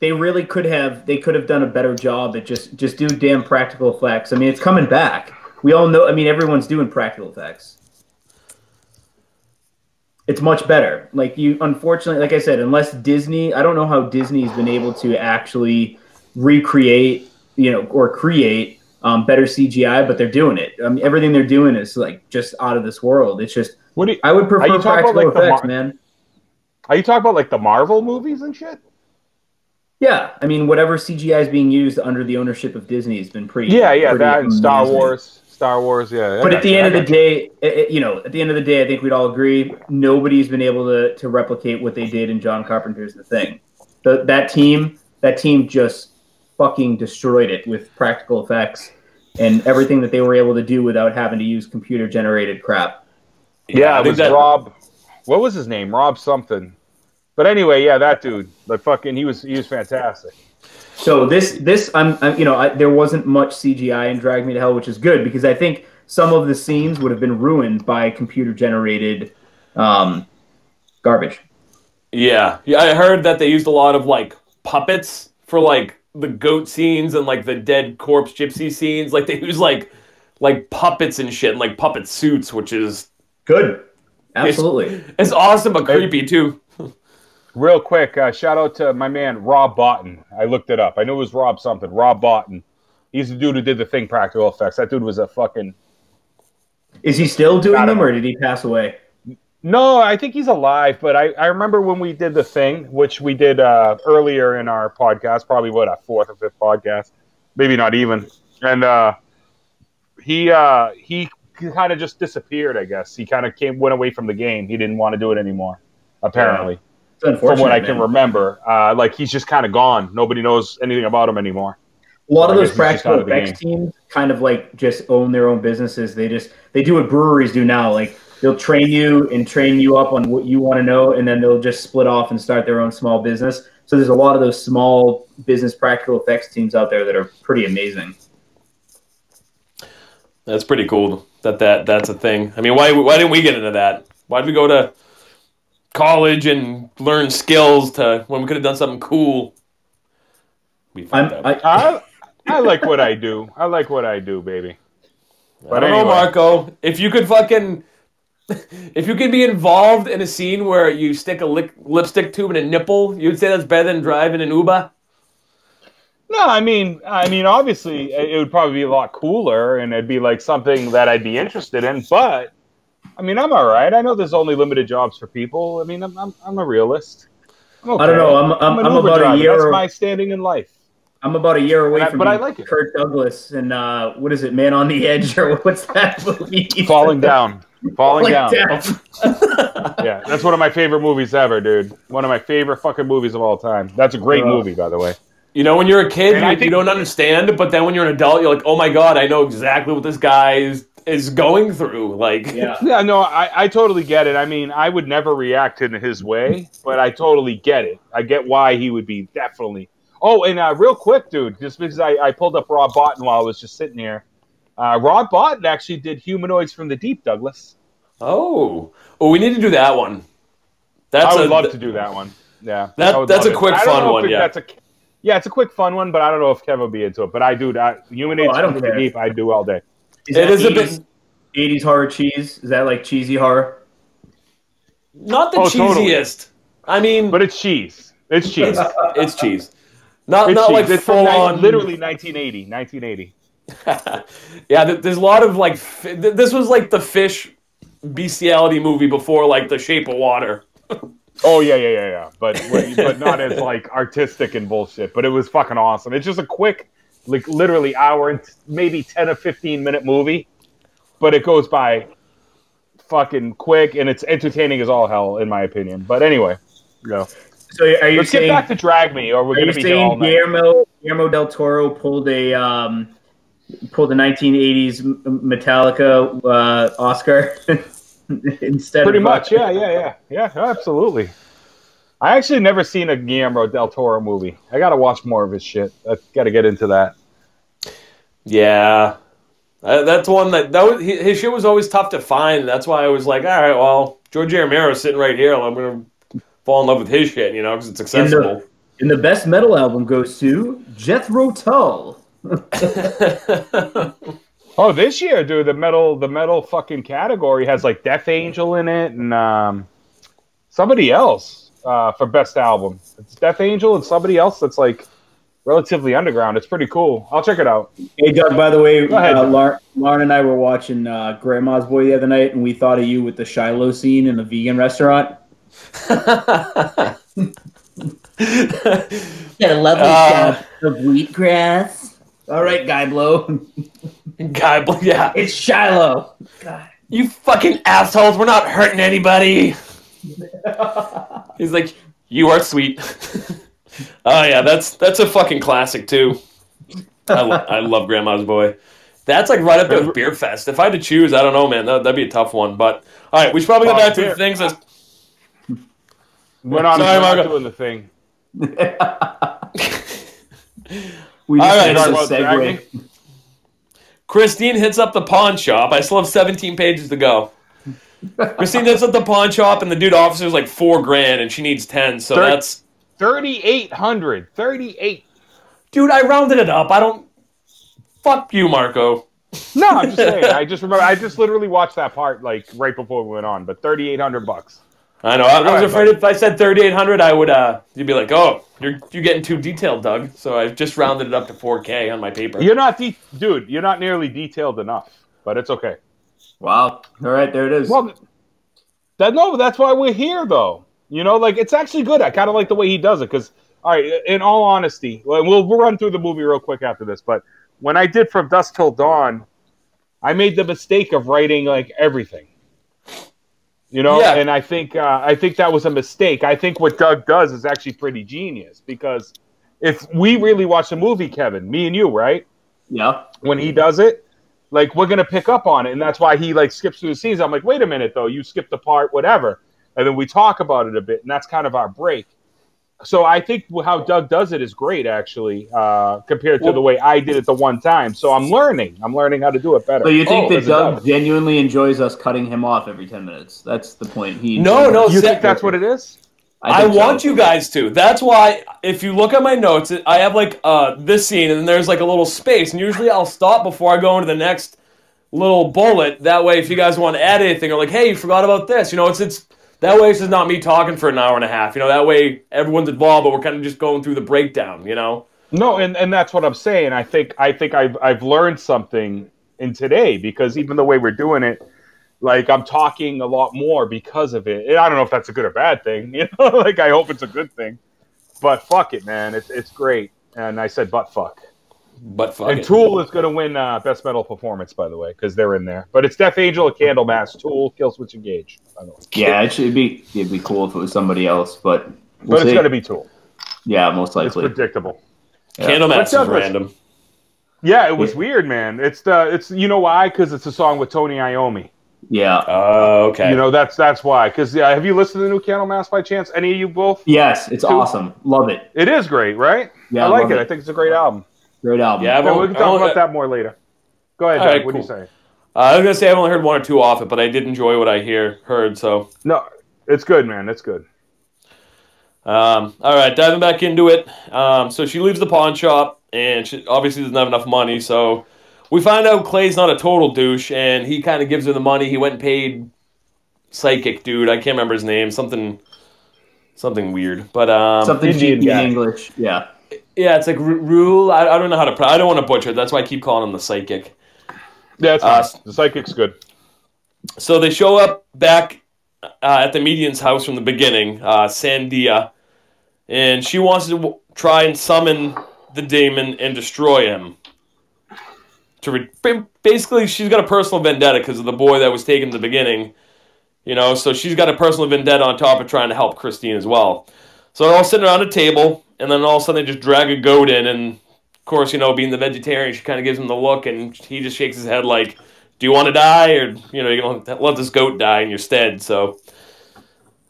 S1: They really could have. They could have done a better job at just just do damn practical effects. I mean, it's coming back. We all know. I mean, everyone's doing practical effects. It's much better. Like you, unfortunately, like I said, unless Disney, I don't know how Disney's been able to actually recreate, you know, or create um, better CGI, but they're doing it. I mean, everything they're doing is like just out of this world. It's just,
S2: What do you,
S1: I would prefer
S2: you talking about, like,
S1: effects,
S2: Mar-
S1: man.
S2: are you talking about like the Marvel movies and shit?
S1: Yeah, I mean, whatever CGI is being used under the ownership of Disney has been pretty.
S2: Yeah, yeah,
S1: pretty
S2: that and Star
S1: amazing.
S2: Wars, Star Wars. Yeah.
S1: But at the end of the day, it- you know, at the end of the day, I think we'd all agree nobody's been able to to replicate what they did in John Carpenter's The Thing. The, that team, that team just fucking destroyed it with practical effects and everything that they were able to do without having to use computer generated crap.
S2: Yeah, it was
S3: that-
S2: Rob. What was his name? Rob something. But anyway, yeah, that dude, like fucking, he was he was fantastic.
S1: So this this I'm, I'm you know I, there wasn't much CGI in Drag Me to Hell, which is good because I think some of the scenes would have been ruined by computer generated um, garbage.
S3: Yeah, yeah. I heard that they used a lot of like puppets for like the goat scenes and like the dead corpse gypsy scenes. Like they use like like puppets and shit and like puppet suits, which is
S1: Good, absolutely.
S3: it's awesome but creepy too.
S2: Real quick, uh, shout out to my man Rob Bottin. I looked it up. I knew it was Rob something. Rob Bottin. He's the dude who did the thing practical effects. That dude was a fucking
S1: Is he still doing
S2: I don't
S1: them, or did he pass away?
S2: No, I think he's alive, but I, I remember when we did the thing, which we did uh, earlier in our podcast, probably what a fourth or fifth podcast, maybe not even. And uh, he uh, he kind of just disappeared. I guess he kind of came went away from the game. He didn't want to do it anymore. Apparently,
S1: unfortunate.
S2: from what I can
S1: man.
S2: remember, uh, like he's just kind of gone. Nobody knows anything about him anymore.
S1: A lot of those
S2: guess he's just out
S1: practical effects teams kind of like just own their own businesses. They just they do what breweries do now. Like they'll train you and train you up on what you want to know, and then they'll just split off and start their own small business. So there's a lot of those small business practical effects teams out there that are pretty amazing.
S3: That's pretty cool that that that's a thing. I mean, why why didn't we get into that? Why did we go to college and learn skills to when we could have done something cool? We
S1: I'm. I,
S2: I I like what I do. I like what I do, baby.
S3: I don't know. Marco. If you could fucking, if you could be involved in a scene where you stick a lick, lipstick tube in a nipple, you'd say that's better than driving an Uber.
S2: No, I mean, I mean, obviously, it would probably be a lot cooler, and it'd be like something that I'd be interested in. But, I mean, I'm all right. I know there's only limited jobs for people. I mean, I'm I'm, I'm a realist. I'm
S1: I don't know. I'm I'm,
S2: an
S1: I'm about
S2: driver.
S1: a year.
S2: That's my standing in life.
S1: I'm about a year away
S2: But I-
S1: from
S2: but I
S1: being
S2: like it.
S1: Kurt Douglas and uh, what is it, Man on the Edge or what's that movie?
S2: Falling down, falling
S1: Falling
S2: down.
S1: down.
S2: Yeah, that's one of my favorite movies ever, dude. One of my favorite fucking movies of all time. That's a great
S1: Uh,
S2: movie, by the way.
S3: You know, when you're a kid, you,
S2: I
S3: you don't understand, but then when you're an adult, you're like, oh my god, I know exactly what this guy is is going through. Like,
S1: Yeah.
S2: Yeah, no, I, I totally get it. I mean, I would never react in his way, but I totally get it. I get why he would be definitely. Oh, and uh, real quick, dude, just because I, I pulled up Rob Bottin while I was just sitting here. Uh, Rob Bottin actually did Humanoids from the Deep, Douglas.
S3: oh, oh, we need to do that one. That's
S2: I would
S3: a,
S2: love to do that one. Yeah,
S3: That- that's a
S2: it.
S3: quick,
S2: I
S3: fun one,
S2: it-
S3: yeah.
S2: That's a, yeah, it's a quick fun one, but I don't know if Kevin will be into it. But I do. I, Humanoids
S1: Oh, I don't
S2: from the. Deep, I do all day.
S1: Is
S3: It
S1: that
S3: is a
S1: 80s,
S3: bit
S1: 80s horror cheese? Is that like cheesy horror?
S3: not the
S2: Oh, totally.
S3: cheesiest. I mean,
S2: But it's cheese. It's cheese.
S3: it's, it's cheese. Not
S2: It's
S3: not
S2: cheese.
S3: like
S2: It's from
S3: full on.
S2: literally 1980. 1980.
S3: yeah, there's a lot of like. This was like the fish bestiality movie before like The Shape of Water.
S2: Oh yeah, yeah, yeah, yeah. But but not as like artistic and bullshit. But it was fucking awesome. It's just a quick, like literally hour and maybe ten or fifteen minute movie, but it goes by fucking quick and it's entertaining as all hell in my opinion. But anyway, yeah.
S1: So are you
S2: Let's
S1: saying,
S2: get back to Drag Me, or we're
S1: are you
S2: gonna be here all
S1: saying
S2: night.
S1: Guillermo, Guillermo del Toro pulled a um, pulled the 1980s M- Metallica uh, Oscar instead
S2: Pretty
S1: of
S2: much, yeah, yeah, yeah, yeah, absolutely. I actually never seen a Guillermo del Toro movie. I gotta watch more of his shit. I gotta get into that.
S3: Yeah, uh, that's one that that was, his his shit was always tough to find. That's why I was like, all right, well, George A. Romero's sitting right here. I'm gonna fall in love with his shit, you know, because it's
S1: And
S3: accessible.
S1: the, and the best metal album goes to Jethro Tull.
S2: Oh, this year, dude, the metal the metal fucking category has like Death Angel in it and um, somebody else uh, for best album. It's Death Angel and somebody else that's like relatively underground. It's pretty cool. I'll check it out.
S1: Hey Doug, by the way,
S2: Go
S1: uh, Lar- Lauren and I were watching uh, Grandma's Boy the other night, and we thought of you with the Shiloh scene in the vegan restaurant. Got a lovely
S3: Uh,
S1: shot of wheatgrass. All right, Guy Blow.
S3: Guy Blow, yeah,
S1: it's Shiloh.
S3: you fucking assholes. We're not hurting anybody. He's like, you are sweet. oh yeah, that's that's a fucking classic too. I, lo- I love Grandma's Boy. That's like right up there with Beer Fest. If I had to choose, I don't know, man. That, that'd be a tough one. But all right, we should probably go back to the things. That,
S2: Went on
S3: Sorry,
S2: we're not doing the thing.
S1: we
S3: All
S1: just
S3: right,
S1: did
S2: talk
S1: a segue.
S3: Christine hits up the pawn shop. I still have 17 pages to go. Christine hits up the pawn shop, and the dude offers her like four grand, and she needs 10. So
S2: Thir-
S3: that's.
S2: 3,800. 38.
S3: Dude, I rounded it up. I don't. Fuck you, Marco.
S2: No, I'm just saying. I just remember. I just literally watched that part like right before we went on. But 3,800 bucks.
S3: I know. I, I was
S2: right,
S3: afraid if I said 3,800, I would. uh You'd be like, oh, you're you're getting too detailed, Doug. So I just rounded it up to 4K on my paper.
S2: You're not, de- dude. You're not nearly detailed enough. But it's okay.
S1: Wow. All right, there it is.
S2: Well, that no, that's why we're here, though. You know, like it's actually good. I kind of like the way he does it because, all right, in all honesty, well, we'll we'll run through the movie real quick after this. But when I did From Dusk Till Dawn, I made the mistake of writing like everything. You know,
S3: Yeah.
S2: and I think uh, I think that was a mistake. I think what Doug does is actually pretty genius because if we really watch the movie, Kevin, me and you, right?
S1: yeah.
S2: when he does it, like we're gonna pick up on it, and that's why he like skips through the scenes. I'm like, wait a minute though, you skipped the part, whatever, and then we talk about it a bit, and that's kind of our break. So I think how Doug does it is great, actually, uh, compared to
S3: Well-
S2: the way I did it the one time. So I'm learning. I'm learning how to do it better.
S1: So you think
S3: Oh,
S1: that Doug
S2: Doug.
S1: genuinely enjoys us cutting him off every ten minutes? That's the point. He
S3: No, no,
S2: You think that's what it is?
S3: I,
S1: think so.
S3: want you guys to. That's why, if you look at my notes, I have like uh, this scene, and then there's like a little space, and usually I'll stop before I go into the next little bullet. That way, if you guys want to add anything, or like, hey, you forgot about this, you know, it's it's that way. It's just not me talking for an hour and a half. You know, that way everyone's involved, but we're kind of just going through the breakdown. You know.
S2: No, and, and that's what I'm saying. I think I think I've I've learned something in today because even the way we're doing it, like I'm talking a lot more because of it. And I don't know if that's a good or bad thing. You know, like I hope it's a good thing. But fuck it, man. It's it's great. And I said butt fuck.
S3: But fuck
S2: and
S3: it.
S2: Tool is going to win uh, best metal performance, by the way, because they're in there. But it's Death Angel, a Candlemass, Tool, Killswitch Engage. By.
S1: Yeah, it should be. It'd be cool if it was somebody else, but we'll
S2: But it's
S1: see.
S2: going to be Tool.
S1: yeah, most likely.
S2: It's
S1: likely.
S2: predictable.
S3: Candlemass
S2: But
S3: is
S2: Douglas-
S3: random.
S2: Yeah, it was
S1: Yeah.
S2: weird, man. It's the it's you know why? Because it's a song with Tony Iommi.
S1: Yeah.
S3: Oh, okay.
S2: You know that's that's why. Because yeah, have you listened to the new Candlemass by chance? Any of you both?
S1: Yes, it's
S2: Two.
S1: awesome. Love it.
S2: It is great, right?
S1: Yeah,
S2: I like
S1: love
S2: it.
S1: it.
S2: I think it's a great album.
S1: Great album.
S3: Yeah, I've
S2: Yeah, we can talk about that more later. Go ahead,
S3: All
S2: Doug.
S3: right,
S2: what do you
S3: cool.
S2: say?
S3: Uh, I was gonna say I've only heard one or two off it, but I did enjoy what I hear heard. So
S2: No, it's good, man. It's good.
S3: Um, all right, diving back into it. Um, so she leaves the pawn shop, and she obviously doesn't have enough money. So we find out Clay's not a total douche, and he kind of gives her the money. He went and paid psychic dude. I can't remember his name. Something, something weird. But um,
S1: Something
S2: Indian
S1: in
S2: guy.
S1: English. Yeah.
S3: Yeah, it's like Ru- Rule. I, I don't know how to. Pro- I don't want to butcher it. That's why I keep calling him the psychic.
S2: Yeah, it's
S3: Uh,
S2: fine. the psychic's good.
S3: So they show up back uh, at the median's house from the beginning, uh, San Dena, and she wants to w- try and summon the demon and destroy him. To re- basically, she's got a personal vendetta because of the boy that was taken in the beginning, you know. So she's got a personal vendetta on top of trying to help Christine as well. So they're all sitting around a table, and then all of a sudden they just drag a goat in, and of course, you know, being the vegetarian, she kind of gives him the look, and he just shakes his head like, "Do you want to die, or you know, you're gonna let this goat die in your stead?" So,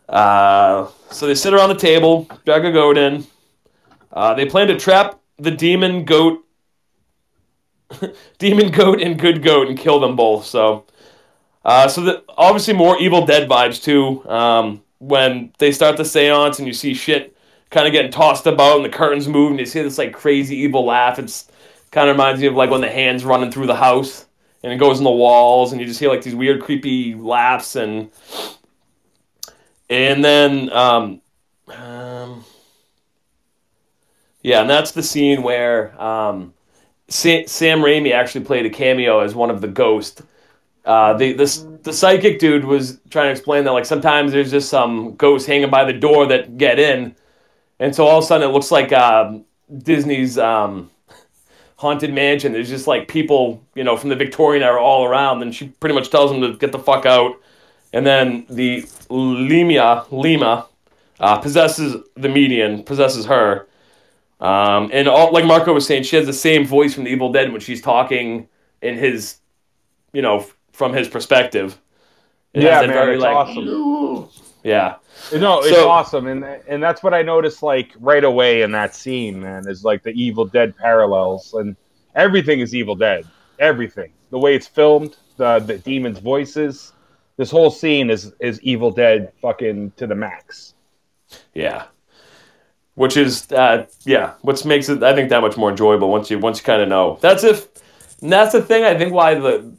S3: uh, so they sit around the table, drag a goat in. Uh, they plan to trap the demon goat, demon goat and good goat, and kill them both. So, uh, so that obviously more Evil Dead vibes too. Um, when they start the seance and you see shit kind of getting tossed about and the curtains move and you see this like crazy evil laugh. It's kind of reminds me of like when the hands running through the house and it goes in the walls and you just hear like these weird creepy laughs and and then um, um yeah and that's the scene where um Sa- Sam Raimi actually played a cameo as one of the ghosts uh, the this the psychic dude was trying to explain that like sometimes there's just some ghosts hanging by the door that get in, and so all of a sudden it looks like um, Disney's um, haunted mansion. There's just like people you know from the Victorian era all around, and she pretty much tells them to get the fuck out, and then the Lamia Lamia uh, possesses the median, possesses her. Um, and all, like Marco was saying, she has the same voice from the Evil Dead when she's talking in his, you know, from his perspective. It
S2: Yeah,
S3: has
S2: man,
S3: very,
S2: it's
S3: like,
S2: awesome.
S3: Yeah.
S2: No, it's
S3: So-
S2: awesome, and and that's what I noticed like right away in that scene, man. Is like the Evil Dead parallels, and everything is Evil Dead. Everything, the way it's filmed, the the demons' voices, this whole scene is is Evil Dead fucking to the max.
S3: Yeah. Which is uh yeah, which makes it I think that much more enjoyable once you once you kind of know. That's if that's the thing I think why the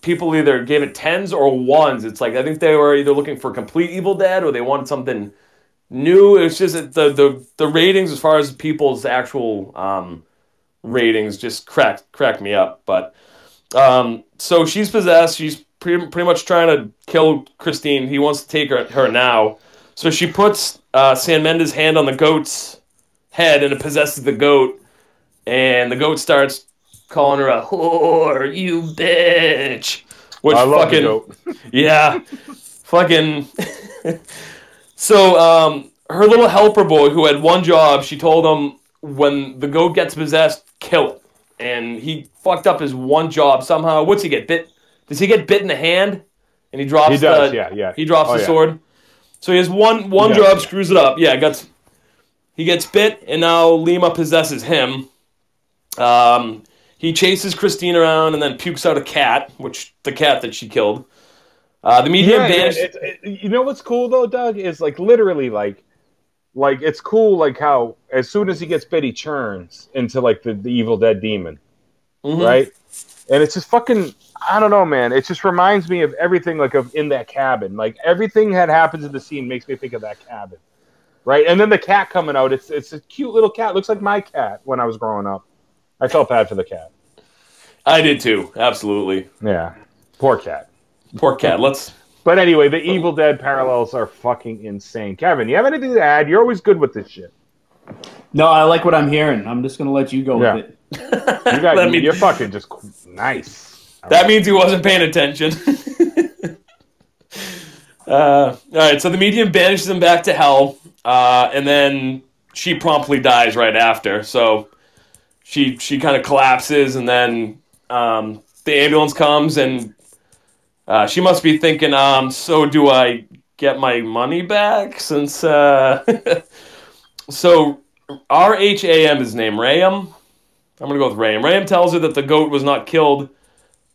S3: people either gave it tens or ones. It's like I think they were either looking for complete Evil Dead or they wanted something new. It's just the the the ratings as far as people's actual um ratings just cracked cracked me up. But um so she's possessed. She's pretty pretty much trying to kill Christine. He wants to take her her now. So she puts uh, San Dena's hand on the goat's head, and it possesses the goat. And the goat starts calling her a whore, you bitch. Which
S2: I
S3: fucking yeah, fucking. so um, her little helper boy, who had one job, she told him when the goat gets possessed, kill it. And he fucked up his one job somehow. What's he get bit? Does he get bit in the hand? And he drops
S2: He does,
S3: the
S2: yeah, yeah.
S3: he drops
S2: Oh,
S3: the
S2: yeah.
S3: sword. So he has one one
S2: does,
S3: job,
S2: yeah.
S3: screws it up. Yeah, gets he gets bit, and now Lamia possesses him. Um, he chases Christine around and then pukes out a cat, which the cat that she killed. Uh, the media
S2: Yeah,
S3: banished.
S2: it, it, you know what's cool though, Doug, is like literally like like it's cool like how as soon as he gets bit, he churns into like the, the Evil Dead demon,
S3: Mhm.
S2: right? And it's just fucking I don't know, man. It just reminds me of everything like of in that cabin. Like everything that happens in the scene makes me think of that cabin, right? And then the cat coming out. It's it's a cute little cat. Looks like my cat when I was growing up. I felt bad for the cat.
S3: I did too, absolutely.
S2: Yeah, poor cat.
S3: Poor cat. Let's.
S2: But anyway, the Evil Dead parallels are fucking insane. Kevin, you have anything to add? You're always good with this shit.
S1: No, I like what I'm hearing. I'm just gonna let you go
S2: Yeah.
S1: with it.
S2: You got,
S3: Let me-
S2: you're fucking just nice.
S3: That means he wasn't paying attention. uh, all right, so the medium banishes him back to hell, uh, and then she promptly dies right after. So she she kind of collapses, and then um, the ambulance comes, and uh, she must be thinking, um, so do I get my money back? Since uh, so R H A M is name Rayam. I'm gonna go with Rayam. Rayam tells her that the goat was not killed.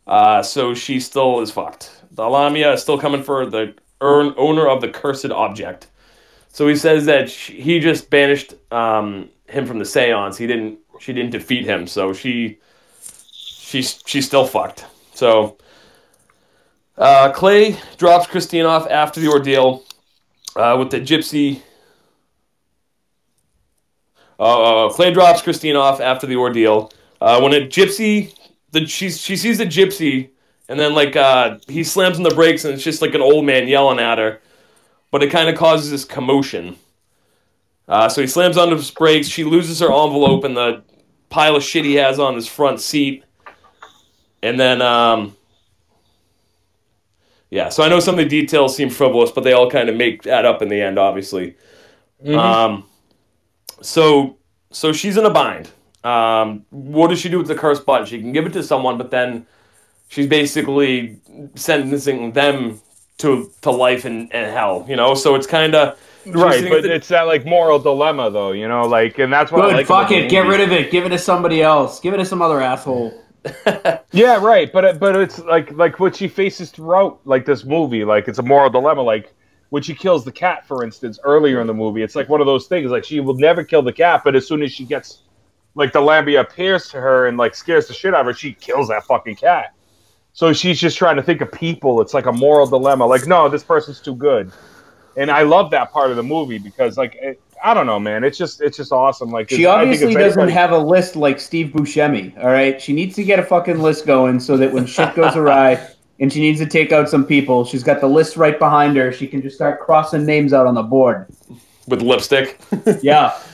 S3: Uh, so she still is fucked. The Lamia is still coming for the owner of the cursed object. So he says that she, he just banished um, him from the seance. He didn't. She didn't defeat him. So she, she's she's still fucked. So uh, Clay drops Christine off after the ordeal uh, with the gypsy. Uh, uh, Clay drops Christine off after the ordeal. Uh, when a gypsy the she she sees the gypsy and then like uh he slams on the brakes and it's just like an old man yelling at her but it kind of causes this commotion so he slams on his brakes she loses her envelope and the pile of shit he has on his front seat and then um yeah so i know some of the details seem frivolous but they all kind of make that up in the end obviously um so so she's in a bind um, what does she do with the cursed button? She can give it to someone, but then she's basically sentencing them to to life and, and hell. You know, so it's kind of
S2: Right, but it's that like moral dilemma, though. You know, like, and that's what I
S1: Good,
S2: like
S1: fuck it. Get rid of it. Give it to somebody else. Give it to some other asshole.
S2: Yeah, right. But but it's like like what she faces throughout like this movie. Like it's a moral dilemma. Like when she kills the cat, for instance, earlier in the movie, it's like one of those things. Like she will never kill the cat, but as soon as she gets like the Lambia appears to her and like scares the shit out of her, she kills that fucking cat. So she's just trying to think of people. It's like a moral dilemma. Like no, this person's too good. And I love that part of the movie because like it, I don't know, man. It's just it's just awesome. Like
S1: She obviously doesn't
S2: anybody-
S1: have a list like Steve Buscemi. All right, she needs to get a fucking list going so that when shit goes awry and she needs to take out some people, she's got the list right behind her. She can just start crossing names out on the board.
S3: with lipstick.
S1: Yeah.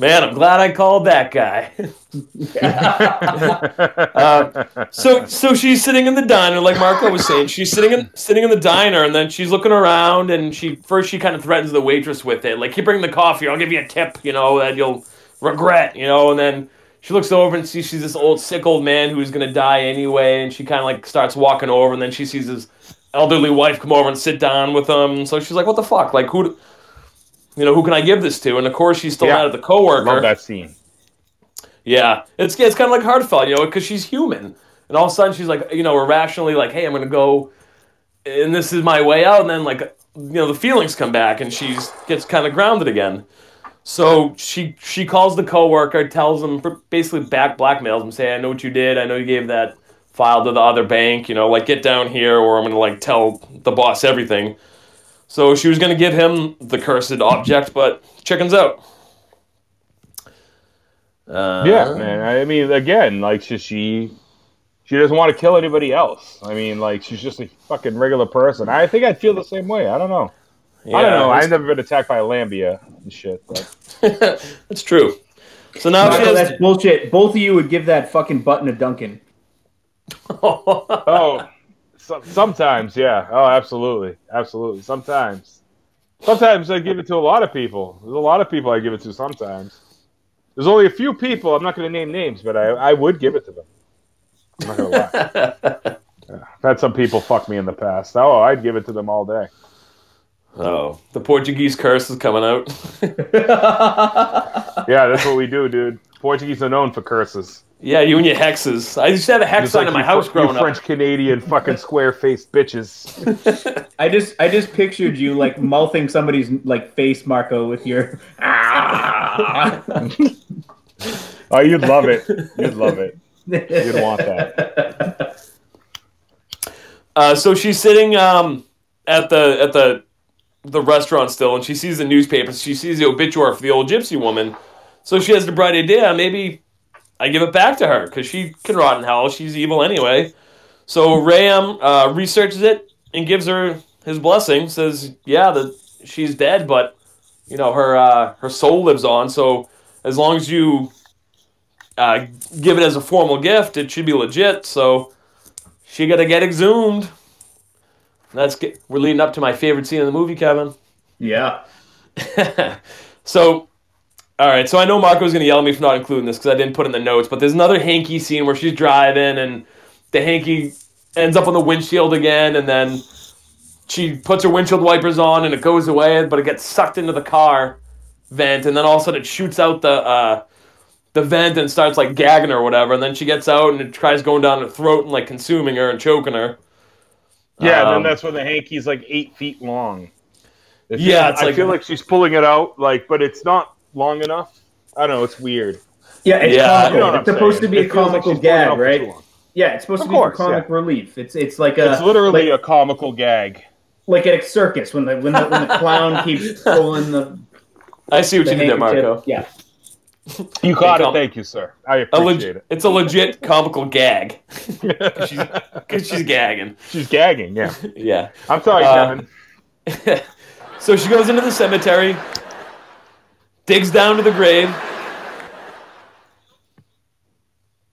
S3: Man, I'm glad I called that guy. Uh, so so she's sitting in the diner, like Marco was saying. She's sitting in sitting in the diner, and then she's looking around, and she first she kind of threatens the waitress with it, like, "Keep bringing the coffee, I'll give you a tip, you know, that you'll regret, you know." And then she looks over and sees she's this old sick old man who's gonna die anyway, and she kind of like starts walking over, and then she sees his elderly wife come over and sit down with him. So she's like, "What the fuck? Like who?" You know, who can I give this to? And of course, she's still
S2: Yeah.
S3: mad at the coworker.
S2: Love that scene.
S3: Yeah, it's it's kind of like heartfelt, you know, because she's human, and all of a sudden she's like, you know, irrationally like, hey, I'm gonna go, and this is my way out, and then like, you know, the feelings come back, and she's gets kind of grounded again. So she she calls the coworker, tells him basically back blackmails him, say, I know what you did, I know you gave that file to the other bank, you know, like get down here, or I'm gonna like tell the boss everything. So she was gonna give him the cursed object, but chickens out. Uh,
S2: Yeah, man. I mean, again, like she she, she doesn't want to kill anybody else. I mean, like she's just a fucking regular person. I think I'd feel the same way. I don't know. I don't know. I've never been attacked by a lambia and shit. But
S3: That's true. So now
S4: Michael,
S3: has.
S4: that's bullshit. Both of you would give that fucking button to Duncan.
S2: oh, so, sometimes, yeah. Oh, absolutely, absolutely. Sometimes, sometimes I give it to a lot of people. There's a lot of people I give it to. Sometimes. There's only a few people. I'm not going to name names, but I, I would give it to them. I'm not going to lie. Yeah. I've had some people fuck me in the past. Oh, I'd give it to them all day.
S3: oh, the Portuguese curse is coming out.
S2: Yeah, that's what we do, dude. Portuguese are known for curses.
S3: yeah, you and your hexes. I used to have a hex
S2: Just
S3: sign
S2: like
S3: in my
S2: you,
S3: house
S2: you
S3: growing up.
S2: French Canadian fucking square faced bitches.
S4: I just I just pictured you like mouthing somebody's like face, Marco, with your.
S2: Oh, you'd love it. You'd love it. You'd want that.
S3: Uh, so she's sitting um, at the at the the restaurant still, and she sees the newspaper. She sees the obituary for the old gypsy woman. So she has the bright idea. Maybe I give it back to her because she can rot in hell. She's evil anyway. So Ram uh, researches it and gives her his blessing. Says, "Yeah, that she's dead, but you know her uh, her soul lives on. So as long as you uh, give it as a formal gift, it should be legit." So she got to get exhumed. That's get, we're leading up to my favorite scene in the movie, Kevin.
S4: yeah.
S3: so, all right. So I know Marco's going to yell at me for not including this because I didn't put it in the notes. But there's another hanky scene where she's driving and the hanky ends up on the windshield again, and then she puts her windshield wipers on and it goes away, but it gets sucked into the car vent, and then all of a sudden it shoots out the uh, the vent and starts like gagging her or whatever. And then she gets out and it tries going down her throat and like consuming her and choking her.
S2: Yeah, and
S3: Um,
S2: then that's when the hanky's like eight feet long. It
S3: Yeah, it's
S2: I
S3: like-
S2: feel like she's pulling it out, like, but it's not long enough. I don't know. It's weird.
S4: Yeah, it's
S3: Yeah,
S4: comical.
S2: You know
S4: it's supposed
S2: saying.
S4: to be
S2: It
S4: a
S2: feels like
S4: comical
S2: she's pulling it
S4: gag, right? Yeah, it's supposed
S2: Of
S4: to be
S2: course,
S4: for comic
S2: yeah.
S4: relief. It's it's like a
S2: It's literally
S4: like,
S2: a comical gag.
S4: like at a circus when the when the when the clown keeps pulling the,
S3: I see what
S4: the
S3: you did there. Marco.
S4: Yeah.
S2: You caught
S3: com-
S2: it. Thank you, sir. I
S3: A
S2: appreciate
S3: leg- it's a legit comical gag because she's, 'cause she's gagging.
S2: She's gagging. Yeah,
S3: Yeah.
S2: I'm sorry,
S3: Uh,
S2: Kevin.
S3: so she goes into the cemetery, digs down to the grave,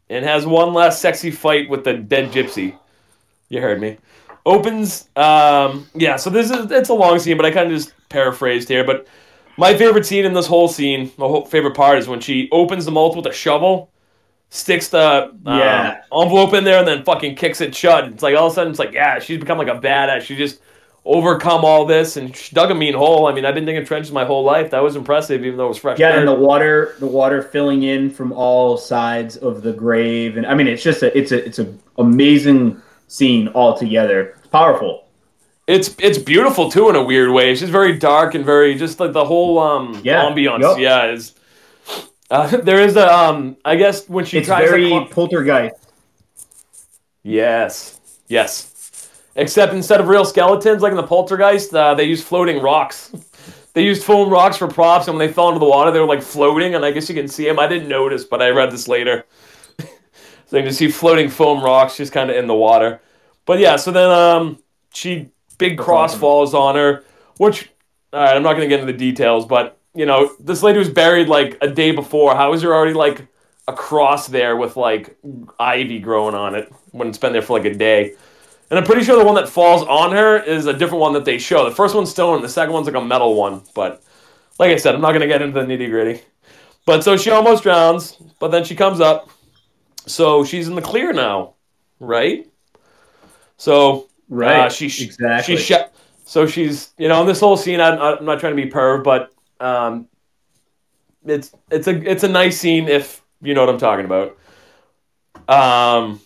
S3: and has one last sexy fight with the dead gypsy. You heard me. Opens, um, yeah. So this is it's a long scene, but I kind of just paraphrased here. But my favorite scene in this whole scene, my whole favorite part, is when she opens the mouth with a shovel, sticks the um,
S4: Yeah.
S3: envelope in there, and then fucking kicks it shut. It's like all of a sudden, it's like yeah, she's become like a badass. She just overcome all this, and dug a mean hole. I mean, I've been digging trenches my whole life. That was impressive, even though it was fresh.
S4: Yeah, and the water, the water filling in from all sides of the grave, and I mean, it's just a, it's a, it's a amazing scene altogether. It's powerful.
S3: It's it's beautiful too in a weird way. It's just very dark and very just like the whole um
S4: Yeah,
S3: ambiance.
S4: yup.
S3: Yeah, is uh, there is a um I guess when she
S4: It's
S3: tries
S4: very
S3: to cl-
S4: poltergeist.
S3: yes yes except instead of real skeletons like in the poltergeist uh, they used floating rocks. They used foam rocks for props, and when they fell into the water, they were like floating. And I guess you can see them. I didn't notice, but I read this later. so you can see floating foam rocks just kind of in the water. But yeah, so then um, she big cross
S4: awesome.
S3: falls on her, which all right, I'm not gonna get into the details, but you know, this lady was buried like a day before. How is there already like a cross there with like ivy growing on it when it's been there for like a day? And I'm pretty sure the one that falls on her is a different one that they show. The first one's stone, the second one's like a metal one. But like I said, I'm not gonna get into the nitty gritty. But so she almost drowns, but then she comes up. So she's in the clear now, right? So
S1: Right.
S3: Uh, she sh-
S1: exactly.
S3: She sh- so she's you know in this whole scene. I'm, I'm not trying to be perv, but um, it's it's a it's a nice scene if you know what I'm talking about. Um,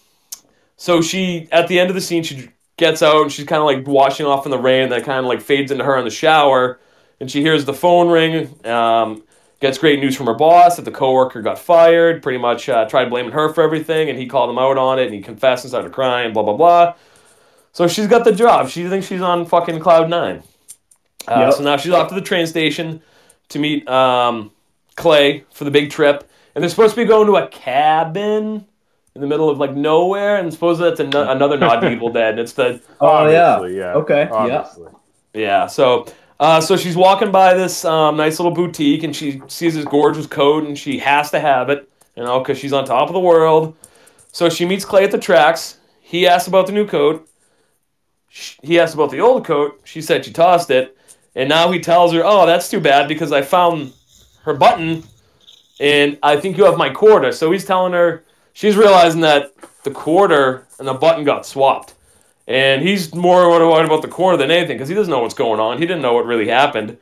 S3: so she at the end of the scene she gets out and she's kind of like washing off in the rain. That kind of like fades into her in the shower, and she hears the phone ring. Um, gets great news from her boss that the coworker got fired. Pretty much uh, tried blaming her for everything, and he called him out on it, and he confessed and started crying. Blah blah blah. So she's got the job. She thinks she's on fucking cloud nine. Uh,
S1: Yep.
S3: So now she's off to the train station to meet um, Clay for the big trip, and they're supposed to be going to a cabin in the middle of like nowhere, and suppose that's an- another nod to Evil Dead. And it's the
S1: oh yeah.
S2: Yeah.
S1: Okay. Yeah.
S2: Obviously.
S3: yeah. So uh, so she's walking by this um, nice little boutique, and she sees this gorgeous coat, and she has to have it, you know, because she's on top of the world. So she meets Clay at the tracks. He asks about the new coat. Sh- He asked about the old coat. She said she tossed it, and now he tells her, "Oh, that's too bad because I found her button, and I think you have my quarter." So he's telling her. She's realizing that the quarter and the button got swapped. And he's more worried about the corner than anything because he doesn't know what's going on. He didn't know what really happened.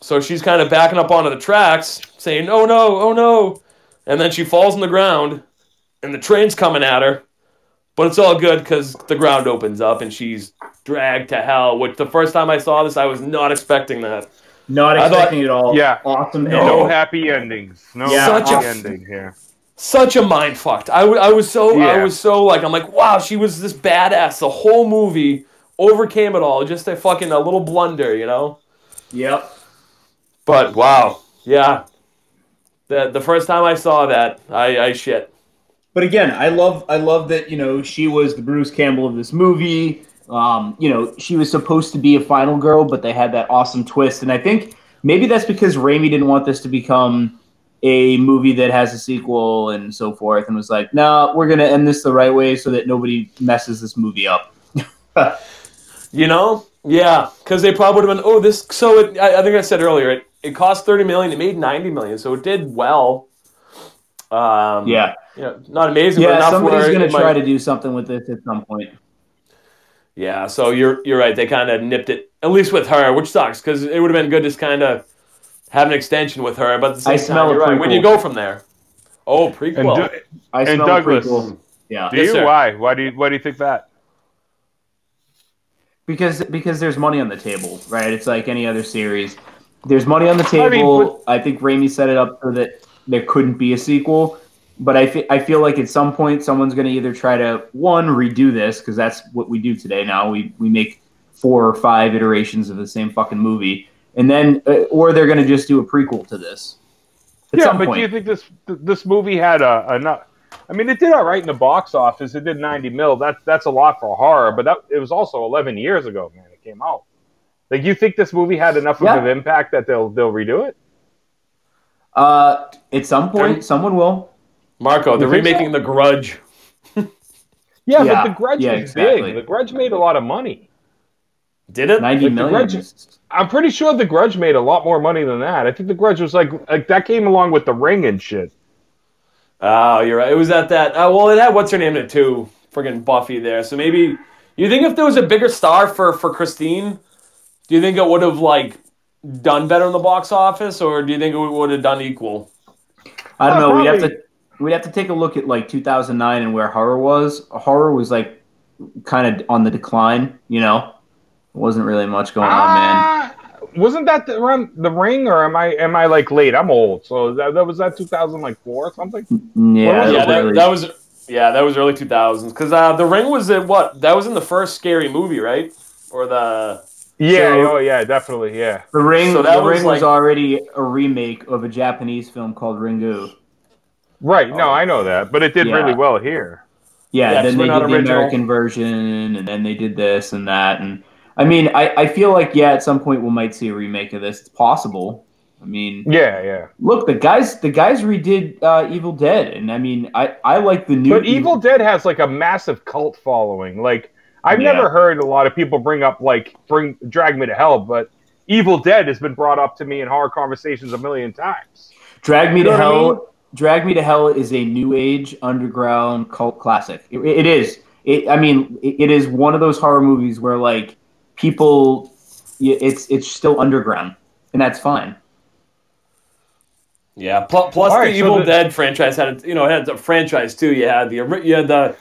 S3: So she's kind of backing up onto the tracks, saying, "Oh no, oh no!" And then she falls on the ground, and the train's coming at her. But it's all good because the ground opens up and she's dragged to hell. Which the first time I saw this, I was not expecting that.
S1: Not
S3: I thought-
S1: expecting it all.
S2: Yeah.
S1: Awesome.
S2: No,
S3: No.
S2: happy endings. No
S1: Yeah.
S2: happy
S3: Such a-
S2: ending here.
S3: Such a mind fucked. I, w- I was so I was so like I'm like wow she was this badass the whole movie overcame it all just a fucking a little blunder you know.
S1: Yep.
S3: But wow, yeah. The the first time I saw that, I, I shit.
S1: But again, I love I love that you know she was the Bruce Campbell of this movie. Um, you know, she was supposed to be a final girl, but they had that awesome twist, and I think maybe that's because Raimi didn't want this to become a movie that has a sequel and so forth, and was like, "No, we're gonna end this the right way so that nobody messes this movie up."
S3: You know? Yeah, because they probably would have been. Oh, this. So it, I, I think I said earlier, it, it cost thirty million. It made ninety million, so it did well. Um,
S1: yeah,
S3: you know, not amazing, but
S1: yeah. Somebody's gonna
S3: it might-
S1: try to do something with this at some point.
S3: Yeah, so you're you're right. They kind of nipped it, at least with her, which sucks because it would have been good to kind of have an extension with her. But at the same
S1: I
S3: time,
S1: smell a
S3: you're right. When
S1: prequel.
S3: you go from there, oh
S2: And,
S3: prequel.
S2: Do-
S1: I
S2: and
S1: smell
S2: Douglas,
S1: prequel. Yeah.
S2: do
S3: Yes,
S2: you?
S3: sir.
S2: Why? Why do you? Why do you think that?
S1: because because there's money on the table, right? It's like any other series. There's money on the
S2: I mean,
S1: table. I think Raimi set it up so that there couldn't be a sequel. But I, fe- I feel like at some point someone's going to either try to one redo this because that's what we do today. Now we we make four or five iterations of the same fucking movie, and then uh, or they're going to just do a prequel to this. At
S2: yeah,
S1: some
S2: but
S1: point.
S2: do you think this this movie had a enough? I mean, it did all right in the box office. It did ninety mil. That's that's a lot for horror, but that it was also eleven years ago, man. It came out. Like, you think this movie had enough
S1: Yeah.
S2: of an impact that they'll they'll redo it?
S1: uh, at some point, someone will.
S3: Marco, they're
S2: You think so?
S3: remaking The Grudge.
S2: Yeah,
S1: Yeah,
S2: but the Grudge
S1: yeah,
S2: was
S1: exactly.
S2: big. The Grudge made a lot of money.
S3: Did it?
S1: Ninety
S2: Like the
S1: million.
S2: Grudge- I'm pretty sure the Grudge made a lot more money than that. I think the Grudge was like like that came along with the Ring and shit.
S3: Oh, you're right. It was at that. Uh, well, it had what's her name in it too. Friggin' Buffy there. So maybe you think if there was a bigger star for for Christine, do you think it would have like done better in the box office, or do you think it would have done equal?
S1: I don't
S2: Uh,
S1: know. We'd have to we'd have to take a look at like 2009 and where horror was. Horror was like kind of on the decline. You know, wasn't really much going on, man.
S2: Ah, Wasn't that the, around the Ring, or am I am I like late? I'm old, so that, that was that 2004 or something.
S1: Yeah,
S2: was
S3: yeah, that,
S1: really-
S3: that was yeah, that was early two thousands. Because uh, the Ring was at what? That was in the first scary movie, right? Or the
S2: Yeah,
S1: So-
S2: oh yeah, definitely, yeah.
S1: the ring.
S3: So that
S1: the
S3: was
S1: ring was already a remake of a Japanese film called Ringu.
S2: Right, no,
S3: Oh.
S2: I know that, but it did
S1: Yeah.
S2: really well here.
S1: Yeah,
S3: Yeah,
S1: then they
S3: not
S1: did the
S3: original.
S1: American version, and then they did this and that, and I mean, I, I feel like yeah, at some point we might see a remake of this. It's possible. I mean,
S2: Yeah, yeah.
S1: look, the guys the guys redid uh, Evil Dead, and I mean, I I like the new
S2: But Evil Dead has like a massive cult following. Like I've
S1: Yeah.
S2: never heard a lot of people bring up like bring Drag Me to Hell, but Evil Dead has been brought up to me in horror conversations a million times.
S1: Drag Me
S2: You
S1: to
S2: know what I
S1: Hell.
S2: mean?
S1: Drag Me to Hell is a new age underground cult classic. It, it is, it, I mean, it, it is one of those horror movies where like people, it's it's still underground, and that's fine.
S3: Yeah. Plus, plus
S2: All
S3: the
S2: so
S3: Evil
S2: the-
S3: Dead franchise had, a, you know, had a franchise too. You had the, you had the,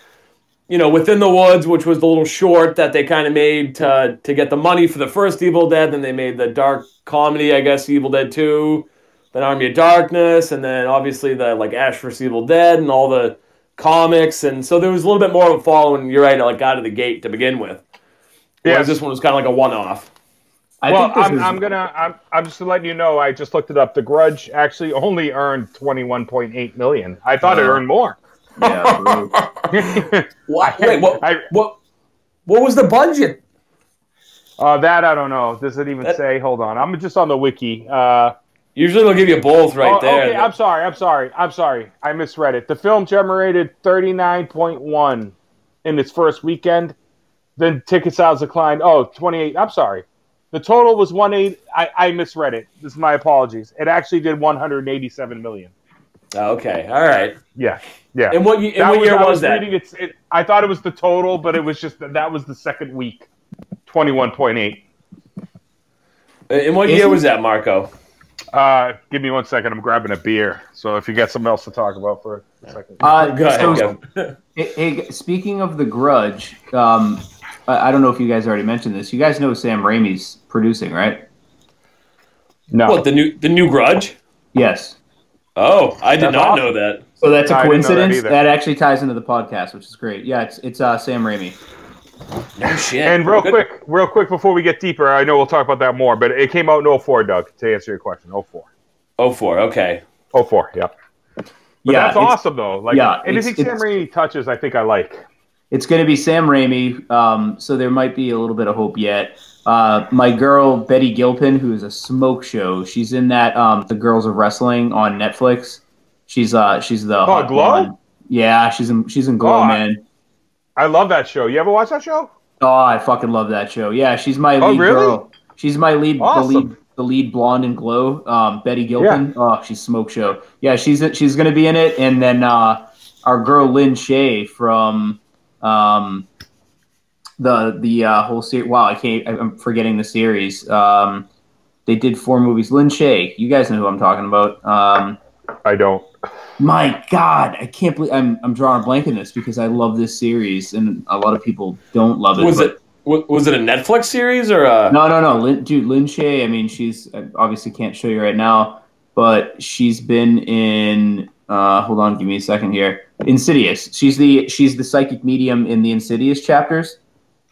S3: you know, Within the Woods, which was the little short that they kind of made to to get the money for the first Evil Dead. Then they made the dark comedy, I guess, Evil Dead Two, then Army of Darkness, and then obviously the like Ash vs Evil Dead and all the comics. And so there was a little bit more of a following. You're right, like out of the gate to begin with. Whereas
S2: Yeah.
S3: this one was kind of like a one-off.
S1: I
S2: well,
S1: think this
S2: I'm,
S1: is,
S2: I'm gonna. I'm, I'm just letting you know. I just looked it up. The Grudge actually only earned 21.8 million. I thought it earned more.
S1: yeah.
S3: What? Wait, what?
S2: I,
S3: What? What was the budget?
S2: uh, that I don't know. Does it even
S3: That-
S2: say? Hold on. I'm just on the wiki. Uh,
S3: Usually they'll give you both right
S2: oh,
S3: there.
S2: Okay, I'm sorry. I'm sorry. I'm sorry. I misread it. The film generated 39.1 in its first weekend. Then ticket sales declined. Oh, 28. I'm sorry. The total was 18. I, I misread it. This is my apologies. It actually did 187 million.
S3: okay, all right.
S2: Yeah. Yeah.
S3: And what, ye- and
S2: That
S3: what year
S2: I
S3: was, that?
S2: reading it's it, I thought it was the total, but it was just that that was the second week. 21.8.
S3: And what
S1: Isn't-
S3: year was that, Marco?
S2: Uh, give me one second. I'm grabbing a beer. So if you got something else to talk about for a second.
S1: Uh,
S3: Go ahead.
S1: so,
S3: Kev.
S1: Hey, hey, speaking of The Grudge, um, I, I don't know if you guys already mentioned this. You guys know Sam Raimi's producing, right?
S2: no.
S3: What the new the new Grudge?
S1: Yes.
S3: Oh, I did
S2: That's
S3: not
S2: awesome.
S3: know that.
S1: So that's
S2: No, I
S1: a
S2: that
S1: coincidence. That, actually ties into the podcast, which is great. Yeah, it's it's uh, Sam Raimi.
S3: No shit.
S2: And real
S3: Good.
S2: quick, real quick before we get deeper, I know we'll talk about that more, but it came out in 04, Doug, to answer your question. 04.
S3: Oh four. Okay.
S2: 04, yeah. But
S1: yeah,
S2: that's awesome, though. Like,
S1: yeah,
S2: anything
S1: it's-
S2: Sam
S1: it's-
S2: Raimi touches, I think I like.
S1: It's going to be Sam Raimi, um, so there might be a little bit of hope yet. Uh, my girl Betty Gilpin, who is a smoke show, she's in that um, The Girls of Wrestling on Netflix. She's uh she's the hot
S2: Glow?
S1: Yeah, she's in she's in Glow,
S2: Oh,
S1: man.
S2: I love that show. You ever watch that show?
S1: Oh, I fucking love that show. Yeah, she's my
S2: Oh,
S1: lead
S2: really?
S1: girl. She's my lead,
S2: Awesome.
S1: the lead, the lead blonde in Glow. Um, Betty Gilpin. Oh, she's smoke show. Yeah, she's she's gonna be in it, and then uh, our girl Lin Shaye from um, the the uh, whole series. Wow, I can't. I'm forgetting the series. Um, they did four movies. Lin Shaye. You guys know who I'm talking about. Um,
S2: I don't.
S1: my God, I can't believe I'm I'm drawing a blank in this because I love this series, and a lot of people don't love it.
S3: Was
S1: but-
S3: it was it a Netflix series or a?
S1: no, no, no. Lin, dude, Lin Shaye, I mean, she's I obviously can't show you right now, but she's been in. Uh, hold on, give me a second here. Insidious. She's the she's the psychic medium in the Insidious chapters.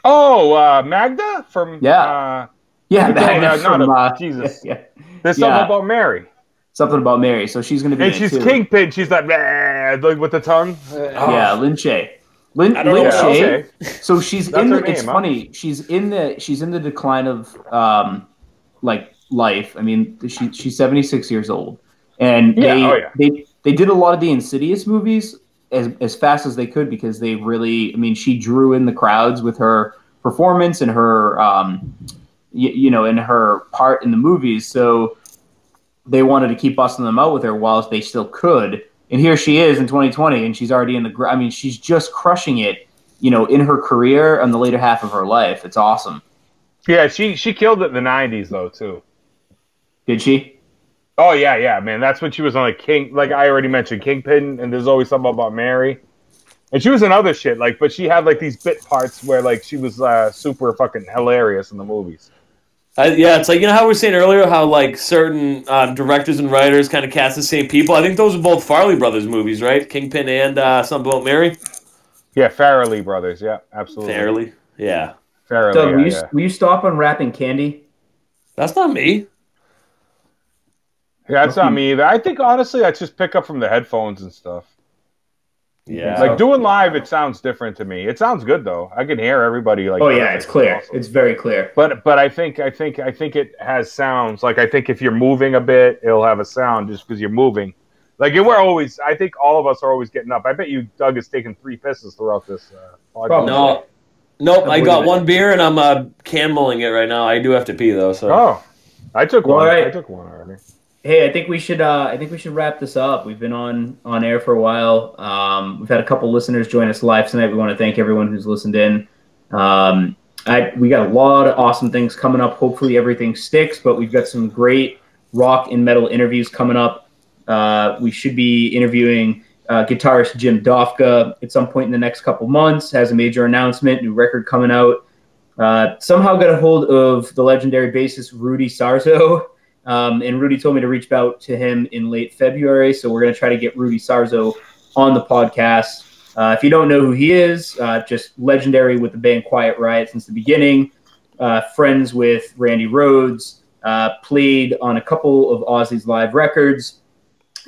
S2: Oh, uh, Magda from.
S1: Yeah.
S2: Uh,
S1: Yeah,
S2: No,
S1: back from,
S2: not a-
S1: uh,
S2: Jesus.
S1: Yeah,
S2: there's
S1: Yeah.
S2: something about Mary.
S1: something about Mary. So she's going to be.
S2: And she's
S1: too.
S2: Kingpin. She's like, "Bleh," like with the tongue.
S1: Yeah, Lin Shaye. Lin, Lin
S3: know
S2: Yeah,
S3: what-
S1: Shay.
S2: okay.
S1: So she's in
S2: her
S1: the. it's
S2: huh?
S1: funny. She's in the. She's in the decline of um, like life. I mean, she she's seventy six years old, and
S2: Yeah,
S1: they
S2: oh, yeah.
S1: they they did a lot of the Insidious movies as as fast as they could because they really. I mean, she drew in the crowds with her performance and her um, you, you know, in her part in the movies. So they wanted to keep busting them out with her whilst they still could. And here she is in 2020, and she's already in the. gr- I mean, she's just crushing it. You know, in her career and the later half of her life. It's awesome.
S2: Yeah, she she killed it in the '90s though too.
S1: Did she?
S2: Oh yeah, yeah, man. That's when she was on like King. Like I already mentioned, Kingpin, and there's always something about Mary. And she was in other shit, like, but she had like these bit parts where like she was uh, super fucking hilarious in the movies.
S3: Uh, yeah, it's like you know how we were saying earlier how like certain uh, directors and writers kind of cast the same people. I think those are both Farley brothers movies, right? Kingpin and uh, something about Mary.
S2: Yeah, Farrelly brothers. Yeah, absolutely.
S3: Fairly, yeah.
S2: Farrelly.
S1: Doug,
S2: yeah,
S1: you,
S2: yeah.
S1: will you stop unwrapping candy?
S3: That's not me.
S2: Yeah, that's not me either. I think honestly, I just pick up from the headphones and stuff.
S3: Yeah.
S2: Like doing live, it sounds different to me. It sounds good though. I can hear everybody. Like,
S1: Oh yeah, it's clear.
S2: awesome.
S1: It's very clear.
S2: But but I think I think I think it has sounds. Like I think if you're moving a bit, it'll have a sound just because you're moving. Like and we're always. I think all of us are always getting up. I bet you Doug has taken three pisses throughout this uh, podcast.
S3: No, nope. I got one beer and I'm uh, cameling it right now. I do have to pee though. So
S2: Oh, I took
S1: Well,
S2: one.
S1: all right.
S2: I took one already.
S1: Hey, I think we should. Uh, I think we should wrap this up. We've been on on air for a while. Um, we've had a couple listeners join us live tonight. We want to thank everyone who's listened in. Um, I, we got a lot of awesome things coming up. Hopefully, everything sticks. But we've got some great rock and metal interviews coming up. Uh, we should be interviewing uh, guitarist Jim Dofka at some point in the next couple months. Has a major announcement, new record coming out. Uh, somehow got a hold of the legendary bassist Rudy Sarzo. Um, and Rudy told me to reach out to him in late February. So we're going to try to get Rudy Sarzo on the podcast. Uh, if you don't know who he is, uh, just legendary with the band Quiet Riot since the beginning. Uh, friends with Randy Rhoads, uh, played on a couple of Ozzy's live records.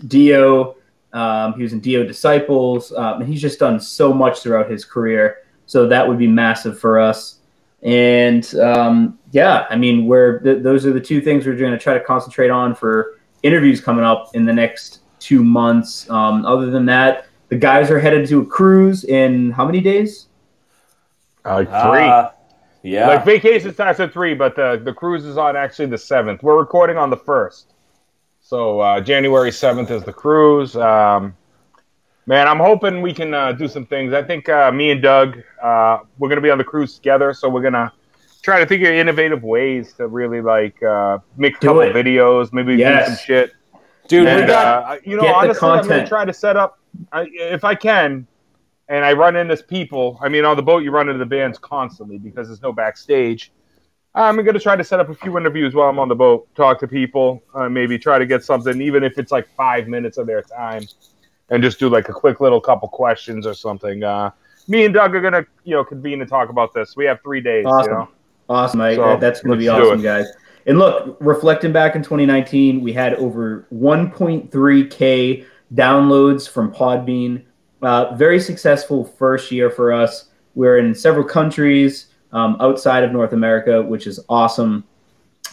S1: Dio, um, he was in Dio Disciples, um, and he's just done so much throughout his career. So that would be massive for us. And um, yeah, I mean, we're th- those are the two things we're going to try to concentrate on for interviews coming up in the next two months. Um, other than that, the guys are headed to a cruise in how many days?
S2: Uh, like three.
S3: Uh, yeah.
S2: Like vacation starts at three, but the the cruise is on actually the seventh. We're recording on the first, so uh, January seventh is the cruise. Um, man, I'm hoping we can uh, do some things. I think uh, me and Doug, uh, we're gonna be on the cruise together, so we're gonna try to think of innovative ways to really like uh, make a
S1: Do
S2: couple
S1: it.
S2: videos, maybe
S1: Yes.
S2: do some shit.
S3: Dude, we got
S2: uh, you know, honestly, I'm gonna try to set up I, if I can, and I run into people. I mean, on the boat, you run into the bands constantly because there's no backstage. I'm gonna try to set up a few interviews while I'm on the boat, talk to people, uh, maybe try to get something, even if it's like five minutes of their time, and just do like a quick little couple questions or something. Uh, me and Doug are gonna, you know, convene and talk about this. We have three days.
S1: Awesome.
S2: You know?
S1: Awesome.
S2: So,
S1: that's going to be awesome, guys. And look, reflecting back in 2019, we had over 1.3K downloads from Podbean. Uh, very successful first year for us. We're in several countries um, outside of North America, which is awesome.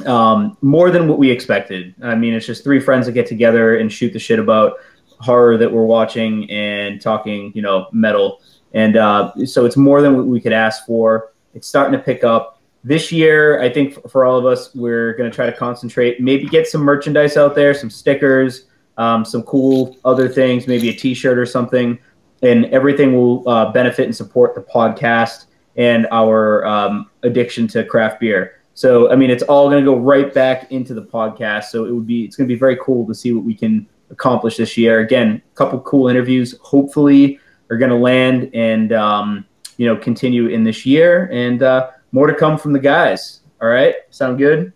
S1: Um, more than what we expected. I mean, it's just three friends that get together and shoot the shit about horror that we're watching and talking, you know, metal. And uh, so it's more than what we could ask for. It's starting to pick up this year. I think for all of us, we're going to try to concentrate, maybe get some merchandise out there, some stickers, um, some cool other things, maybe a T-shirt or something, and everything will uh, benefit and support the podcast and our um, addiction to craft beer. So, I mean, it's all going to go right back into the podcast. So it would be, it's going to be very cool to see what we can accomplish this year. Again, a couple cool interviews. Hopefully, are going to land and um, you know continue in this year, and uh, more to come from the guys. All right, sound good?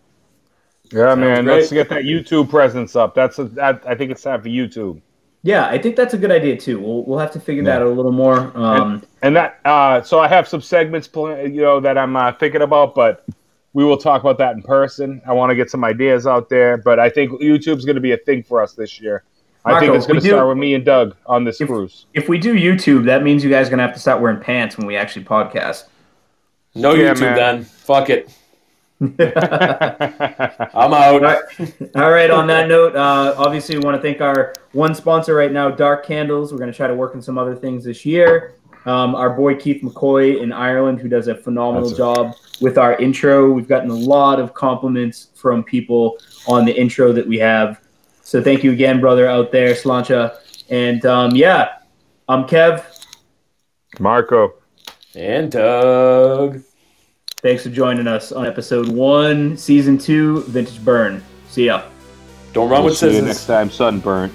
S2: Yeah, man.
S3: great.
S2: Let's get that YouTube presence up. That's a, that, I think it's time for YouTube.
S1: Yeah, I think that's a good idea too. We'll we'll have to figure that out a little more. Um,
S2: And that, uh, so I have some segments, pla- you know, that I'm uh, thinking about, but we will talk about that in person. I want to get some ideas out there, but I think YouTube's going to be a thing for us this year. I think it's going to start with me and Doug on this
S1: If-
S2: cruise.
S1: if we do YouTube, that means you guys are gonna have to start wearing pants when we actually podcast.
S3: No
S2: Yeah,
S3: YouTube
S2: man.
S3: then. Fuck it. I'm out.
S1: All right. All right. On that note, uh, obviously, we want to thank our one sponsor right now, Dark Candles. We're going to try to work on some other things this year. Um, our boy Keith McCoy in Ireland, who does a phenomenal
S2: That's it.
S1: job with our intro. We've gotten a lot of compliments from people on the intro that we have. So thank you again, brother, out there, Slancha. And um, yeah, I'm Kev.
S2: Marco.
S3: And Doug.
S1: Thanks for joining us on episode one, season two, Vintage Burn. See ya.
S3: Don't run
S2: We'll
S3: with
S2: see you next time, sunburnt.